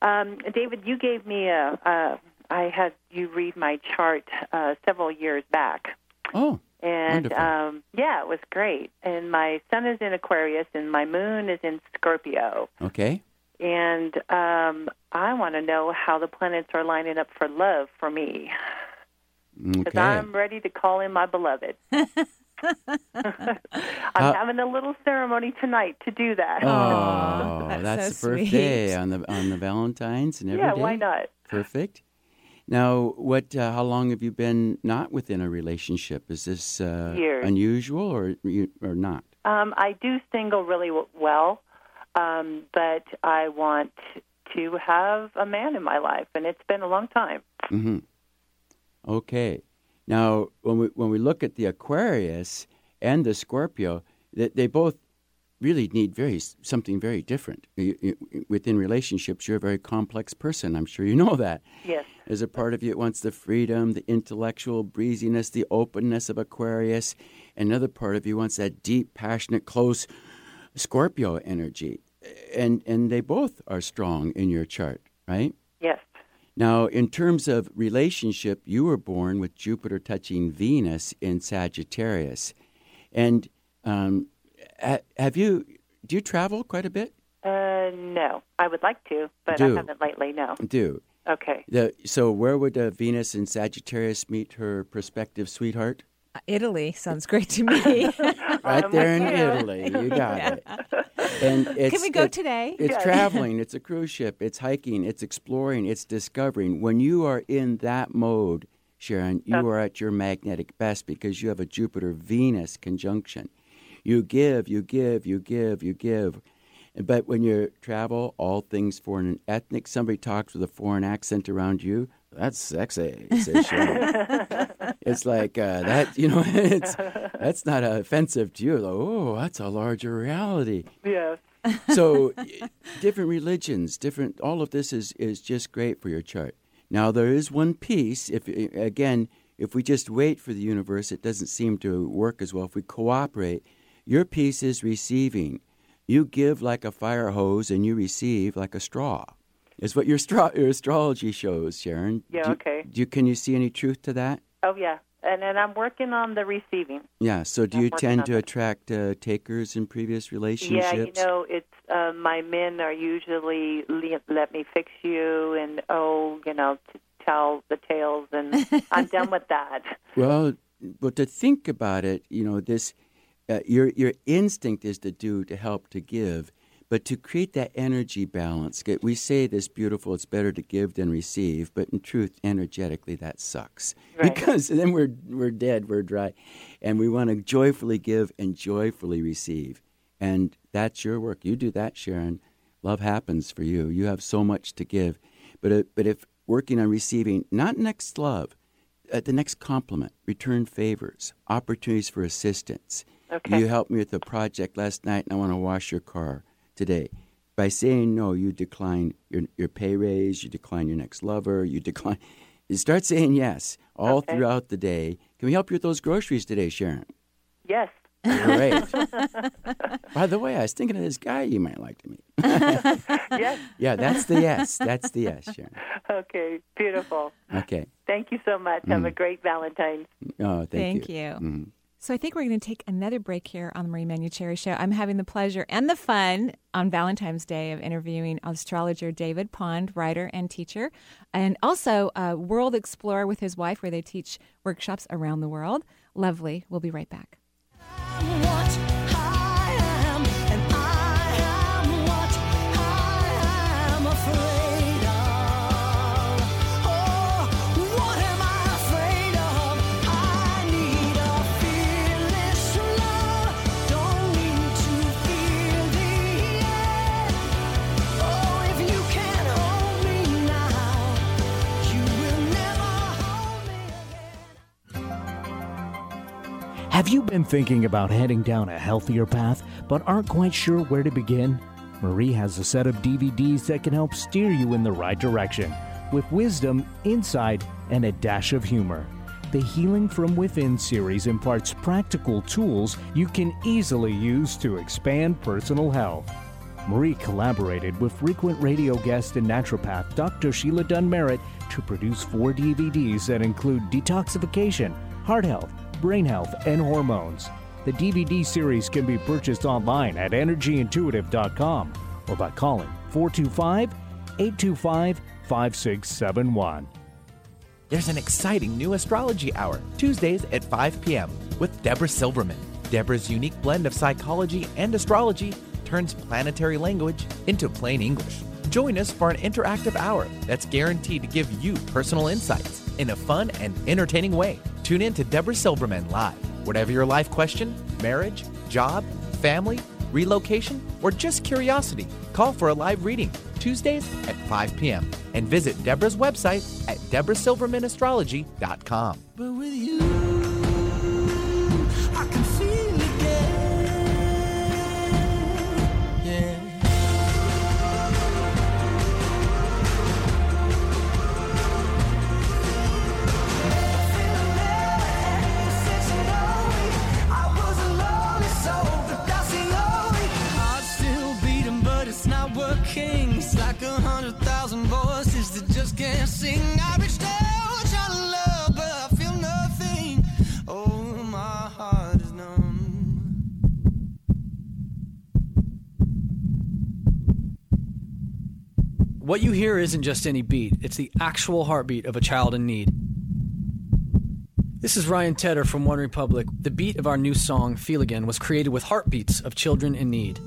Speaker 16: Um, David, you gave me a, a. I had you read my chart uh, several years back.
Speaker 3: Oh,
Speaker 16: and
Speaker 3: wonderful.
Speaker 16: um, yeah, it was great. And my sun is in Aquarius, and my moon is in Scorpio.
Speaker 3: Okay.
Speaker 16: And um, I want to know how the planets are lining up for love for me, because
Speaker 3: Okay.
Speaker 16: I'm ready to call in my beloved. I'm
Speaker 3: How-
Speaker 16: having a little ceremony tonight to do that.
Speaker 3: Oh, that's,
Speaker 16: so
Speaker 3: the birthday
Speaker 16: sweet.
Speaker 3: on the on the Valentines and every
Speaker 16: Yeah,
Speaker 3: day?
Speaker 16: why not?
Speaker 3: Perfect. Now, what? Uh, how long have you been not within a relationship? Is this uh, unusual or or not?
Speaker 16: Um, I do single really well, um, but I want to have a man in my life, and it's been a long time.
Speaker 3: hmm Okay. Now, when we when we look at the Aquarius and the Scorpio, they, they both really need very something very different. You- you- Within relationships, you're a very complex person. I'm sure you know that.
Speaker 16: Yes.
Speaker 3: There's a part of you that wants the freedom, the intellectual breeziness, the openness of Aquarius. Another part of you wants that deep, passionate, close Scorpio energy. And and they both are strong in your chart, right?
Speaker 16: Yes.
Speaker 3: Now, in terms of relationship, you were born with Jupiter touching Venus in Sagittarius. And um, have you, do you travel quite a bit?
Speaker 16: Uh, no, I would like to, but I haven't lately. No.
Speaker 3: Do.
Speaker 16: Okay.
Speaker 3: The, so, where would uh, Venus in Sagittarius meet her prospective sweetheart?
Speaker 1: Italy sounds great to me.
Speaker 3: Right there in Italy. You got it. And it's,
Speaker 1: Can we go
Speaker 3: it-
Speaker 1: today?
Speaker 3: It's
Speaker 1: Yes.
Speaker 3: traveling. It's a cruise ship. It's hiking. It's exploring. It's discovering. When you are in that mode, Sharon, you are at your magnetic best because you have a Jupiter Venus conjunction. You give, you give, you give, you give. But when you travel, all things foreign and ethnic, somebody talks with a foreign accent around you, that's sexy, it's like uh, that, you know, it's, that's not offensive to you. Like, oh, that's a larger reality.
Speaker 16: Yes.
Speaker 3: so different religions different all of this is is just great for your chart. Now there is one piece if again if we just wait for the universe it doesn't seem to work as well. If we cooperate your piece is receiving. You give like a fire hose and you receive like a straw is what your straw your astrology shows sharon
Speaker 16: Yeah,
Speaker 3: Do
Speaker 16: okay.
Speaker 3: do you, can you see any truth to that
Speaker 16: Oh yeah, and then I'm working on the receiving.
Speaker 3: Yeah. So do
Speaker 16: I'm
Speaker 3: you tend to
Speaker 16: that.
Speaker 3: attract uh, takers in previous relationships?
Speaker 16: Yeah, you know, it's uh, my men are usually le- let me fix you, and oh, you know, to tell the tales, and I'm done with that.
Speaker 3: Well, but to think about it, you know, this uh, your your instinct is to do, to help, to give, but to create that energy balance. We say this beautiful. It's better to give than receive, but in truth, energetically, that sucks
Speaker 16: Right.
Speaker 3: because then we're we're dead, we're dry, and we want to joyfully give and joyfully receive, and that's your work. You do that, Sharon. Love happens for you. You have so much to give, but uh, but if working on receiving, not next love, uh, the next compliment, return favors, opportunities for assistance.
Speaker 16: Okay.
Speaker 3: You helped me with a project last night, and I want to wash your car today. By saying no, you decline your your pay raise, you decline your next lover, you decline. You start saying yes all
Speaker 16: Okay.
Speaker 3: throughout the day. Can we help you with those groceries today, Sharon?
Speaker 16: Yes.
Speaker 3: Great. By the way, I was thinking of this guy you might like to meet.
Speaker 16: yes.
Speaker 3: Yeah, that's the yes. That's the yes, Sharon.
Speaker 16: Okay. Beautiful.
Speaker 3: Okay.
Speaker 16: Thank you so much. Have a
Speaker 3: Mm.
Speaker 16: great Valentine's.
Speaker 3: Oh, thank,
Speaker 1: Thank
Speaker 3: you.
Speaker 1: you.
Speaker 3: Mhm.
Speaker 1: So I think we're going to take another break here on the Marie Manuchehri Show. I'm having the pleasure and the fun on Valentine's Day of interviewing astrologer David Pond, writer and teacher, and also a world explorer with his wife, where they teach workshops around the world. Lovely. We'll be right back.
Speaker 17: Thinking about heading down a healthier path but aren't quite sure where to begin? Marie has a set of DVDs that can help steer you in the right direction with wisdom, insight, and a dash of humor. The Healing from Within series imparts practical tools you can easily use to expand personal health. Marie collaborated with frequent radio guest and naturopath Dr. Sheila Dunn Merritt to produce four DVDs that include detoxification, heart health, brain health, and hormones. The DVD series can be purchased online at energyintuitive.com or by calling 425 825 5671.
Speaker 4: There's an exciting new astrology hour, Tuesdays at 5 p.m., with Deborah Silverman. Deborah's unique blend of psychology and astrology turns planetary language into plain English. Join us for an interactive hour that's guaranteed to give you personal insights in a fun and entertaining way. Tune in to Deborah Silverman live. Whatever your life question, marriage, job, family, relocation, or just curiosity, call for a live reading Tuesdays at 5 p.m. and visit Deborah's website at deborahsilvermanastrology.com.
Speaker 18: But with you,
Speaker 19: What you hear isn't just any beat, it's the actual heartbeat of a child in need. This is Ryan Tedder from OneRepublic. The beat of our new song, Feel Again, was created with heartbeats of children in need.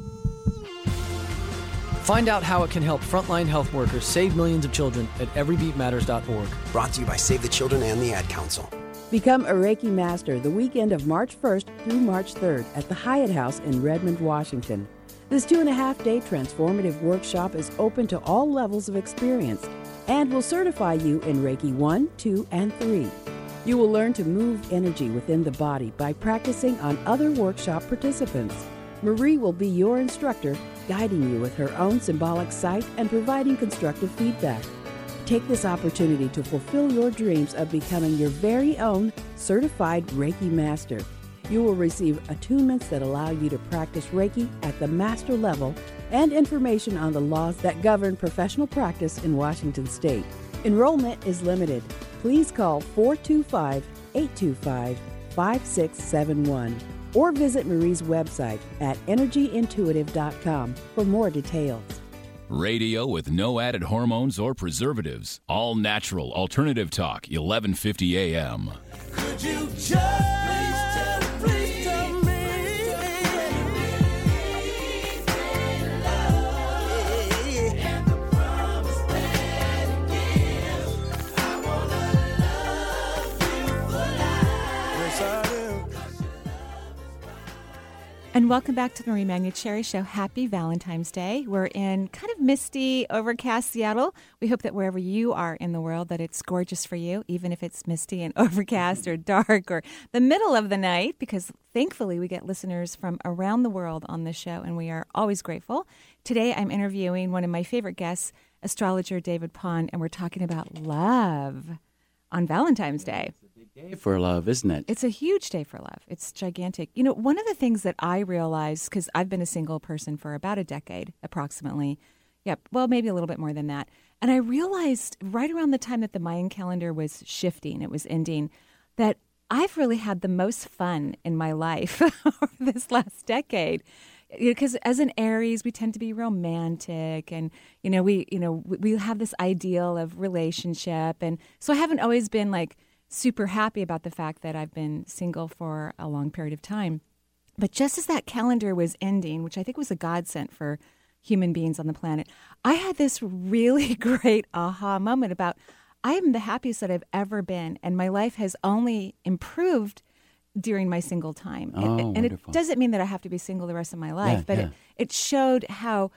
Speaker 19: Find out how it can help frontline health workers save millions of children at everybeatmatters.org.
Speaker 20: Brought to you by Save the Children and the Ad Council.
Speaker 21: Become a Reiki Master the weekend of March 1st through March 3rd at the Hyatt House in Redmond, Washington. This two and a half day transformative workshop is open to all levels of experience and will certify you in Reiki 1, 2, and 3. You will learn to move energy within the body by practicing on other workshop participants. Marie will be your instructor, guiding you with her own symbolic sight and providing constructive feedback. Take this opportunity to fulfill your dreams of becoming your very own certified Reiki master. You will receive attunements that allow you to practice Reiki at the master level and information on the laws that govern professional practice in Washington state. Enrollment is limited. Please call 425 825 5671 or visit Marie's website at energyintuitive.com for more details.
Speaker 13: Radio with no added hormones or preservatives. All natural alternative talk, 1150 AM.
Speaker 18: And
Speaker 1: welcome back to the Marie Manuchehri Show. Happy Valentine's Day. We're in kind of misty, overcast Seattle. We hope that wherever you are in the world, that it's gorgeous for you, even if it's misty and overcast or dark or the middle of the night, because thankfully we get listeners from around the world on this show, and we are always grateful. Today I'm interviewing one of my favorite guests, astrologer David Pond, and we're talking about love on Valentine's Day.
Speaker 3: Day for love, isn't it?
Speaker 1: It's a huge day for love. It's gigantic. You know, one of the things that I realized, because I've been a single person for about a decade approximately, yep, well, maybe a little bit more than that. And I realized right around the time that the Mayan calendar was shifting, it was ending, that I've really had the most fun in my life this last decade. Because as an Aries, we tend to be romantic, and you know, we you know we have this ideal of relationship, and so I haven't always been like super happy about the fact that I've been single for a long period of time. But just as that calendar was ending, which I think was a godsend for human beings on the planet, I had this really great aha moment about I am the happiest that I've ever been, and my life has only improved during my single time.
Speaker 3: Oh,
Speaker 1: and, and it doesn't mean that I have to be single the rest of my life,
Speaker 3: Yeah,
Speaker 1: but
Speaker 3: yeah.
Speaker 1: It, it showed how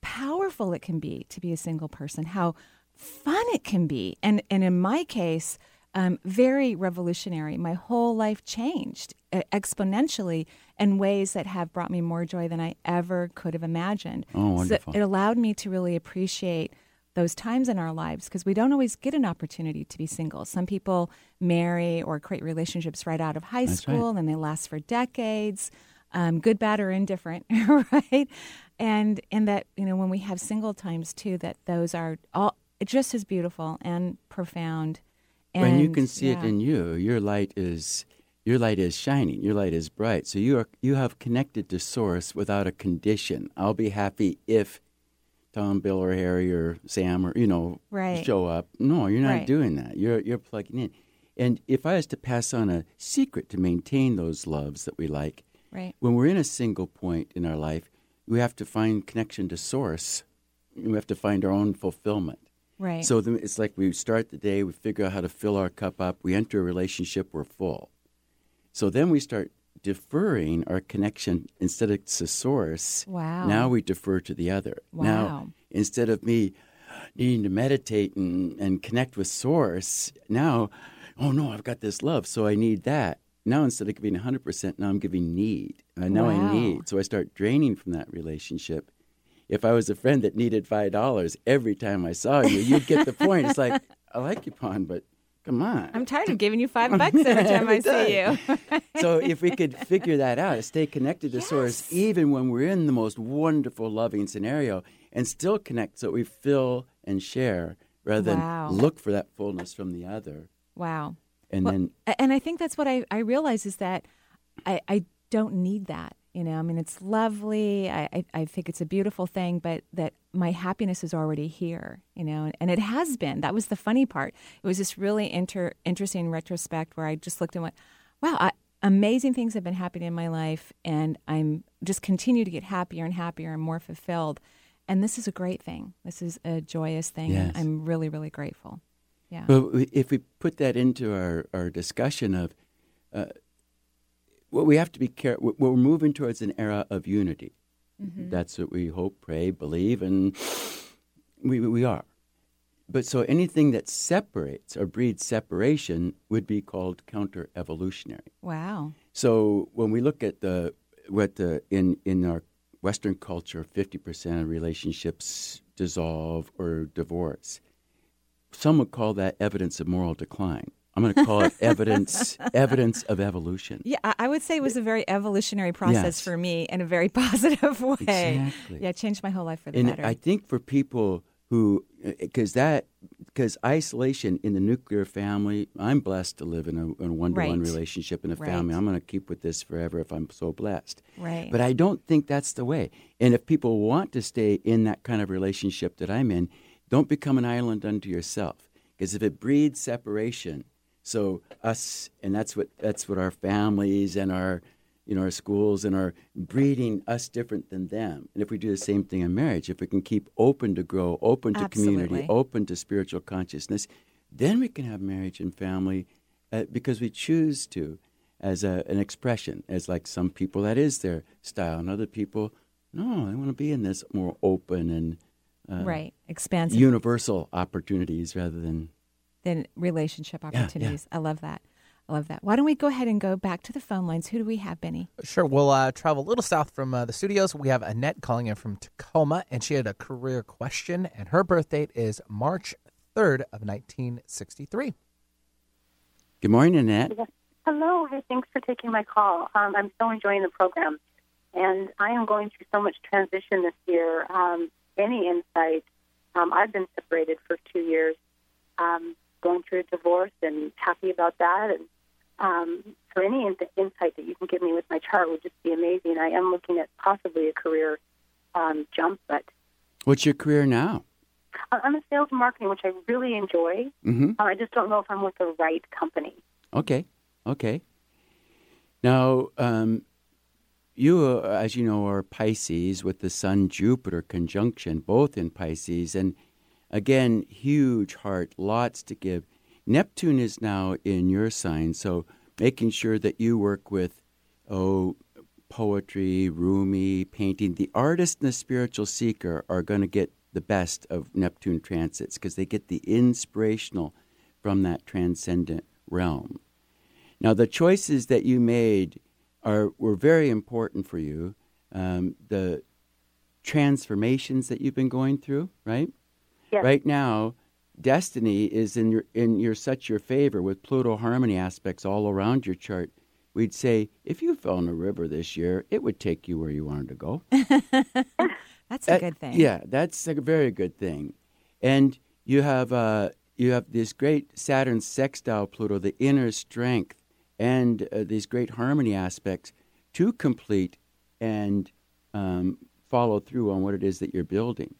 Speaker 1: powerful it can be to be a single person, how fun it can be. And, and in my case, um, very revolutionary. My whole life changed exponentially in ways that have brought me more joy than I ever could have imagined.
Speaker 3: Oh,
Speaker 1: So
Speaker 3: wonderful.
Speaker 1: it allowed me to really appreciate those times in our lives because we don't always get an opportunity to be single. Some people marry or create relationships right out of high
Speaker 3: That's right.
Speaker 1: school and they last for decades, um, good, bad, or indifferent, right? And and that you know when we have single times too, that those are all just as beautiful and profound. And
Speaker 3: when you can see
Speaker 1: yeah.
Speaker 3: it in you, your light is your light is shining. Your light is bright. So you are you have connected to source without a condition. I'll be happy if Tom, Bill, or Harry, or Sam, or you know,
Speaker 1: Right.
Speaker 3: show up. No, you're not
Speaker 1: Right.
Speaker 3: doing that. You're you're plugging in. And if I was to pass on a secret to maintain those loves that we like,
Speaker 1: Right.
Speaker 3: when we're in a single point in our life, we have to find connection to source. We have to find our own fulfillment.
Speaker 1: Right.
Speaker 3: So then it's like we start the day, we figure out how to fill our cup up, we enter a relationship, we're full. So then we start deferring our connection instead of to source.
Speaker 1: Wow.
Speaker 3: Now we defer to the other. Now,
Speaker 1: Wow.
Speaker 3: instead of me needing to meditate and, and connect with source, now, oh no, I've got this love, so I need that. Now instead of giving 100%, now I'm giving need. Uh, now
Speaker 1: Wow.
Speaker 3: I need. So I start draining from that relationship. If I was a friend that needed $5 every time I saw you, you'd get the point. It's like, I like you, Pond, but come on.
Speaker 1: I'm tired of giving you five bucks every time I
Speaker 3: Every
Speaker 1: see you.
Speaker 3: so if we could figure that out, stay connected to source, even when we're in the most wonderful, loving scenario, and still connect so we fill and share rather than look for that fullness from the other.
Speaker 1: Wow.
Speaker 3: And
Speaker 1: Well,
Speaker 3: then
Speaker 1: and I think that's what I, I realize is that I, I don't need that. You know, I mean, it's lovely. I, I, I think it's a beautiful thing, but that my happiness is already here, you know, and it has been. That was the funny part. It was this really inter, interesting retrospect where I just looked and went, wow, I, amazing things have been happening in my life, and I'm just continue to get happier and happier and more fulfilled. And this is a great thing. This is a joyous thing.
Speaker 3: Yes.
Speaker 1: I'm really, really grateful. Yeah.
Speaker 3: But if we put that into our, our discussion of uh, what we have to be careful, we're moving towards an era of unity.
Speaker 1: Mhm.
Speaker 3: That's what we hope, pray, believe, and we, we are. But so anything that separates or breeds separation would be called counter evolutionary.
Speaker 1: Wow.
Speaker 3: So when we look at the what the in in our Western culture, fifty percent of relationships dissolve or divorce. Some would call that evidence of moral decline. I'm going to call it evidence evidence of evolution.
Speaker 1: Yeah, I would say it was a very evolutionary process
Speaker 3: Yes.
Speaker 1: for me in a very positive way.
Speaker 3: Exactly.
Speaker 1: Yeah, it changed my whole life for the
Speaker 3: And
Speaker 1: better.
Speaker 3: I think for people who eh, because that because isolation in the nuclear family i'm blessed to live in a, in a one-to-one
Speaker 1: Right.
Speaker 3: relationship in a
Speaker 1: Right.
Speaker 3: family i'm going to keep with this forever if i'm so blessed
Speaker 1: Right.
Speaker 3: but i don't think that's the way and if people want to stay in that kind of relationship that i'm in don't become an island unto yourself because if it breeds separation so us and that's what that's what our families and our you know our schools and our breeding us different than them and if we do the same thing in marriage if we can keep open to grow open to community open to spiritual consciousness then we can have marriage and family uh, because we choose to as a, an expression as like some people that is their style and other people no they want to be in this more open and uh,
Speaker 1: Right. Expansive.
Speaker 3: universal opportunities rather than
Speaker 1: than relationship
Speaker 3: Yeah, yeah.
Speaker 1: opportunities. I love that. I love that. Why don't we go ahead and go back to the phone lines? Who do we have, Benny?
Speaker 2: Sure. We'll uh, travel a little south from uh, the studios. We have Annette calling in from Tacoma, and she had a career question, and her birth date is March 3rd of 1963.
Speaker 3: good morning annette
Speaker 22: Hello. Hey, thanks for taking my call. Um, I'm so enjoying the program, and I am going through so much transition this year. Um, any insight? Um, I've been separated for two years, um, going through a divorce, and happy about that. And um, so, any in- insight that you can give me with my chart would just be amazing. I am looking at possibly a career um, jump, but
Speaker 3: what's your career now
Speaker 22: I'm in sales and marketing, which I really enjoy.
Speaker 3: mm-hmm.
Speaker 22: Uh, I just don't know if I'm with the right company.
Speaker 3: Okay, okay. Now, um, you, uh, as you know, are Pisces with the Sun Jupiter conjunction, both in Pisces. And again, huge heart, lots to give. Neptune is now in your sign, so making sure that you work with, oh, poetry, Rumi, painting. The artist and the spiritual seeker are going to get the best of Neptune transits because they get the inspirational from that transcendent realm. Now, the choices that you made are were very important for you. Um, the transformations that you've been going through, right?
Speaker 22: Yes.
Speaker 3: Right now, destiny is in your in your such your favor with Pluto harmony aspects all around your chart. We'd say if you fell in a river this year, it would take you where you wanted to go.
Speaker 1: That's a good thing.
Speaker 3: Yeah, that's a very good thing. And you have uh, you have this great Saturn sextile Pluto, the inner strength, and uh, these great harmony aspects to complete and um, follow through on what it is that you're building.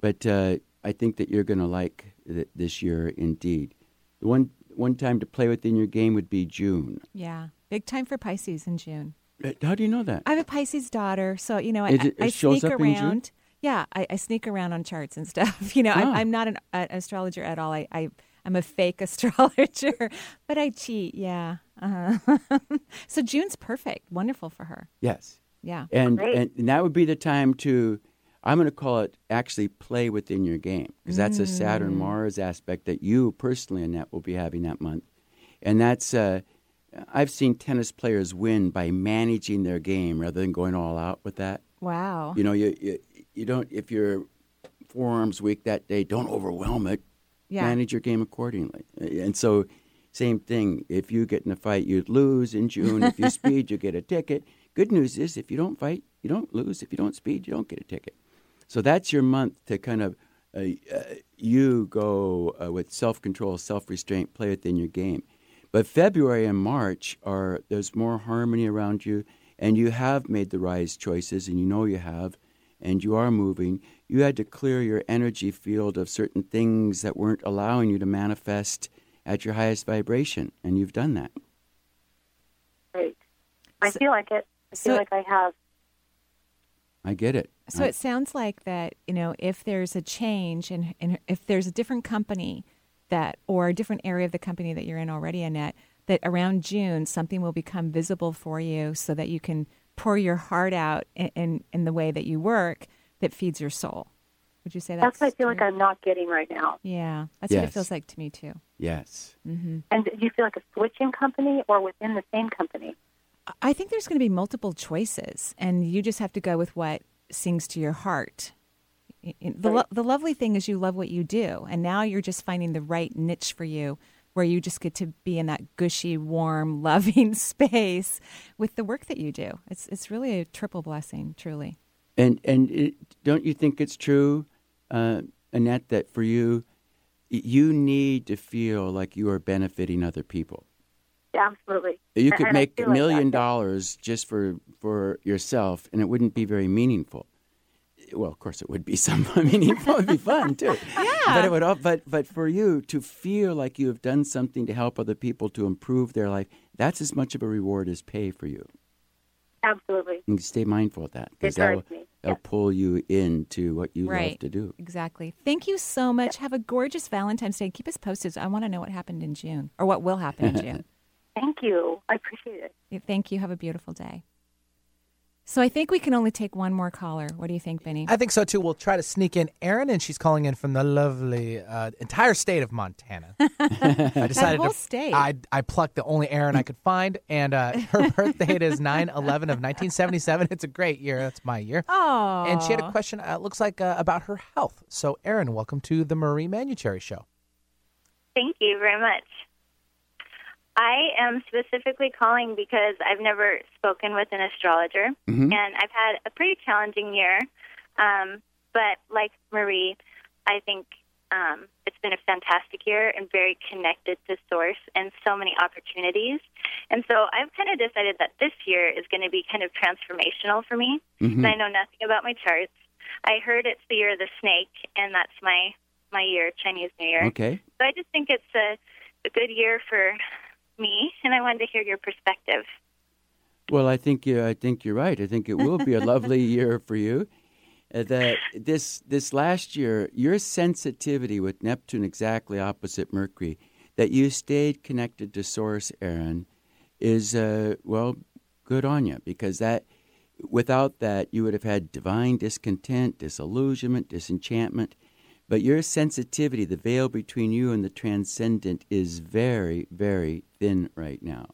Speaker 3: But uh, I think that you're going to like th- this year indeed. The one one time to play within your game would be June.
Speaker 1: Yeah. Big time for Pisces in June.
Speaker 3: Uh, How do you know that?
Speaker 1: I have a Pisces daughter, so you know, I,
Speaker 3: It- it
Speaker 1: I
Speaker 3: shows
Speaker 1: sneak
Speaker 3: up in June?
Speaker 1: around. Yeah, I, I sneak around on charts and stuff. You know,
Speaker 3: Oh.
Speaker 1: I'm, I'm not an, an astrologer at all. I, I I'm a fake astrologer, but I cheat. Yeah. Uh-huh. so June's perfect, wonderful for her.
Speaker 3: Yes.
Speaker 1: Yeah.
Speaker 3: And,
Speaker 1: Great.
Speaker 3: and and that would be the time to, I'm going to call it actually play within your game because that's a Saturn
Speaker 1: Mm.
Speaker 3: Mars aspect that you personally, Annette, will be having that month, and that's. Uh, I've seen tennis players win by managing their game rather than going all out with that.
Speaker 1: Wow.
Speaker 3: You know, you you, you don't if your forearms weak that day, don't overwhelm it.
Speaker 1: Yeah.
Speaker 3: Manage your game accordingly. And so, same thing. If you get in a fight, you'd lose in June. if you speed, you get a ticket. Good news is, if you don't fight, you don't lose. If you don't speed, you don't get a ticket. So that's your month to kind of uh, uh, you go uh, with self control, self restraint, play within your game. But February and March are there's more harmony around you, and you have made the rise choices, and you know you have, and you are moving. You had to clear your energy field of certain things that weren't allowing you to manifest at your highest vibration, and you've done that.
Speaker 22: Great. I feel like it. I feel
Speaker 1: so-
Speaker 22: like I have.
Speaker 3: I get it.
Speaker 1: So
Speaker 3: I-
Speaker 1: it sounds like that, you know, if there's a change and, and if there's a different company that, or a different area of the company that you're in already, Annette, that around June something will become visible for you so that you can pour your heart out in, in, in the way that you work that feeds your soul. Would you say that's
Speaker 22: That's what I feel like I'm not getting right now.
Speaker 1: Yeah, that's what it feels like to me too.
Speaker 3: yes.
Speaker 1: Mm-hmm.
Speaker 22: And do you feel like a switching company or within the same company?
Speaker 1: I think there's going to be multiple choices, and you just have to go with what sings to your heart. The, lo- the lovely thing is you love what you do, and now you're just finding the right niche for you where you just get to be in that gushy, warm, loving space with the work that you do. It's, it's really a triple blessing, truly.
Speaker 3: And and it, don't you think it's true? Uh, Annette, that for you, you need to feel like you are benefiting other people.
Speaker 22: Yeah, absolutely.
Speaker 3: You could
Speaker 22: and
Speaker 3: make a
Speaker 22: feel like
Speaker 3: million dollars just for for yourself, and it wouldn't be very meaningful. Well, of course, it would be some meaningful. It'd be fun too.
Speaker 1: Yeah.
Speaker 3: But it would. all- But but for you to feel like you have done something to help other people to improve their life, that's as much of a reward as pay for you.
Speaker 22: Absolutely.
Speaker 3: And stay mindful of that because
Speaker 22: It
Speaker 3: that'll,
Speaker 22: hurts me,
Speaker 3: that'll pull you into what you
Speaker 1: right.
Speaker 3: love to do.
Speaker 1: Exactly. Thank you so much. Have a gorgeous Valentine's Day. Keep us posted. I want to know what happened in June or what will happen in June.
Speaker 22: Thank you. I appreciate it.
Speaker 1: Thank you. Have a beautiful day. So I think we can only take one more caller. What do you think, Benny?
Speaker 2: I think so too. We'll try to sneak in Erin, and she's calling in from the lovely uh, entire state of Montana. I decided
Speaker 1: whole
Speaker 2: to.
Speaker 1: state.
Speaker 2: I I plucked the only Erin I could find, and uh, her birth date is 9 11 of 1977. It's a great year. That's my year.
Speaker 1: Oh.
Speaker 2: And she had a question, uh, looks like, uh, about her health. So, Erin, welcome to the Marie Manuchehri Show.
Speaker 23: Thank you very much. I am specifically calling because I've never spoken with an astrologer,
Speaker 24: Mhm.
Speaker 23: and I've had a pretty challenging year. Um, but like Marie, I think um, it's been a fantastic year and very connected to source and so many opportunities. And so I've kind of decided that this year is going to be kind of transformational for me.
Speaker 24: Mhm.
Speaker 23: And I know nothing about my charts. I heard it's the year of the snake, and that's my my year, Chinese New Year.
Speaker 3: Okay.
Speaker 23: So I just think it's a, a good year for me, and I wanted to hear your perspective.
Speaker 3: Well, I think you. I think you're right. I think it will be a lovely year for you. Uh, that this this last year, your sensitivity with Neptune exactly opposite Mercury, that you stayed connected to Source, Erin, is uh, well, good on you because that without that you would have had divine discontent, disillusionment, disenchantment. But your sensitivity, the veil between you and the transcendent, is very, very thin right now.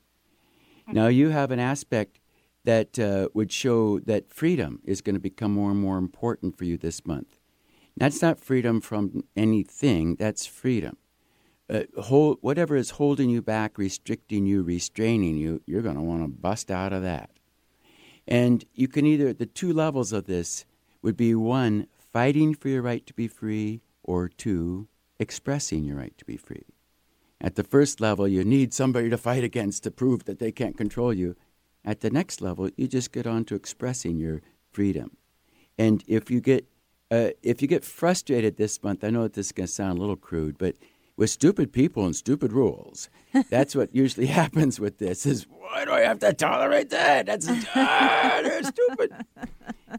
Speaker 3: Now you have an aspect that uh, would show that freedom is going to become more and more important for you this month. That's not freedom from anything. That's freedom. Uh, hold, whatever is holding you back, restricting you, restraining you, you're going to want to bust out of that. And you can either, the two levels of this would be one, fighting for your right to be free, or two, expressing your right to be free. At the first level, you need somebody to fight against to prove that they can't control you. At the next level, you just get on to expressing your freedom. And if you get uh, if you get frustrated this month, I know that this is going to sound a little crude, but with stupid people and stupid rules, that's what usually happens with this. Is why do I have to tolerate that? That's ah, stupid.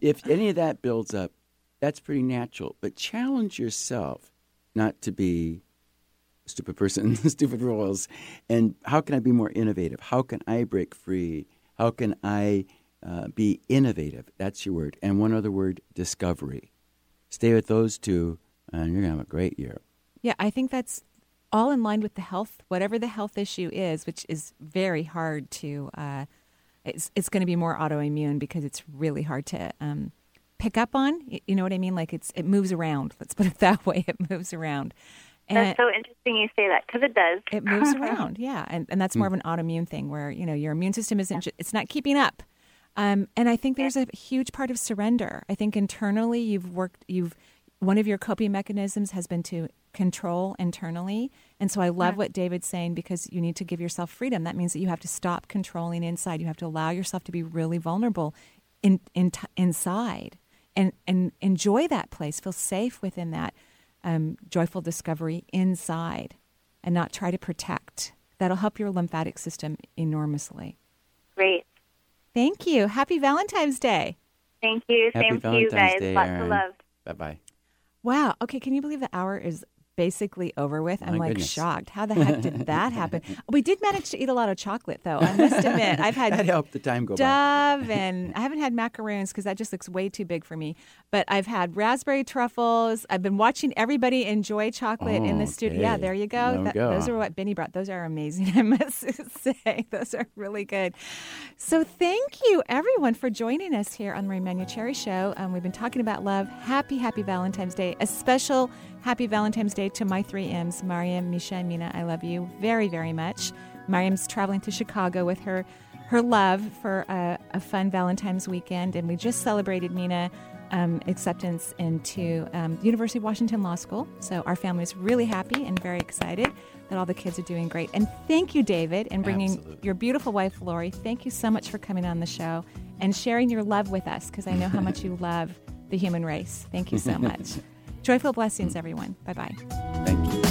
Speaker 3: If any of that builds up, that's pretty natural. But challenge yourself not to be a stupid person, stupid rules, and how can I be more innovative? How can I break free? How can I uh, be innovative? That's your word. And one other word, discovery. Stay with those two, and you're going to have a great year.
Speaker 1: Yeah, I think that's all in line with the health, whatever the health issue is, which is very hard to. Uh, it's it's going to be more autoimmune because it's really hard to um, pick up on. You know what I mean? Like it's it moves around. Let's put it that way. It moves around.
Speaker 23: That's so interesting you say that because it does.
Speaker 1: It moves around, yeah, and and that's more of an autoimmune thing where you know your immune system isn't ju- it's not keeping up, um, and I think there's a huge part of surrender. I think internally you've worked you've one of your coping mechanisms has been to control internally, and so I love what David's saying because you need to give yourself freedom. That means that you have to stop controlling inside. You have to allow yourself to be really vulnerable in, in inside and and enjoy that place. Feel safe within that um, joyful discovery inside and not try to protect. That'll help your lymphatic system enormously.
Speaker 23: Great.
Speaker 1: Thank you. Happy Valentine's Day.
Speaker 23: Thank you.
Speaker 3: Happy
Speaker 23: Same to you
Speaker 3: Valentine's
Speaker 23: guys.
Speaker 3: Day,
Speaker 23: Lots
Speaker 3: Erin.
Speaker 23: of love.
Speaker 3: Bye bye.
Speaker 1: Wow. Okay. Can you believe the hour is basically over with? I'm
Speaker 3: My
Speaker 1: like
Speaker 3: goodness.
Speaker 1: shocked. How the heck did that happen? We did manage to eat a lot of chocolate, though. I must admit, I've had
Speaker 3: that helped the time go by.
Speaker 1: And I haven't had macaroons because that just looks way too big for me. But I've had raspberry truffles. I've been watching everybody enjoy chocolate in the studio. Yeah, there you go.
Speaker 3: There
Speaker 1: That-
Speaker 3: go.
Speaker 1: Those are what Benny brought. Those are amazing, I must say. Those are really good. So thank you, everyone, for joining us here on the Marie Manuchehri Show. Um, we've been talking about love. Happy, happy Valentine's Day. A special happy Valentine's Day to my three M's, Mariam, Misha, and Mina. I love you very, very much. Mariam's traveling to Chicago with her her love for a, a fun Valentine's weekend. And we just celebrated Mina um, acceptance into um, University of Washington Law School. So our family is really happy and very excited that all the kids are doing great. And thank you, David, and bringing
Speaker 3: Absolutely.
Speaker 1: your beautiful wife, Laurie. Thank you so much for coming on the show and sharing your love with us because I know how much you love the human race. Thank you so much. Joyful blessings, everyone. Bye bye.
Speaker 3: Thank you.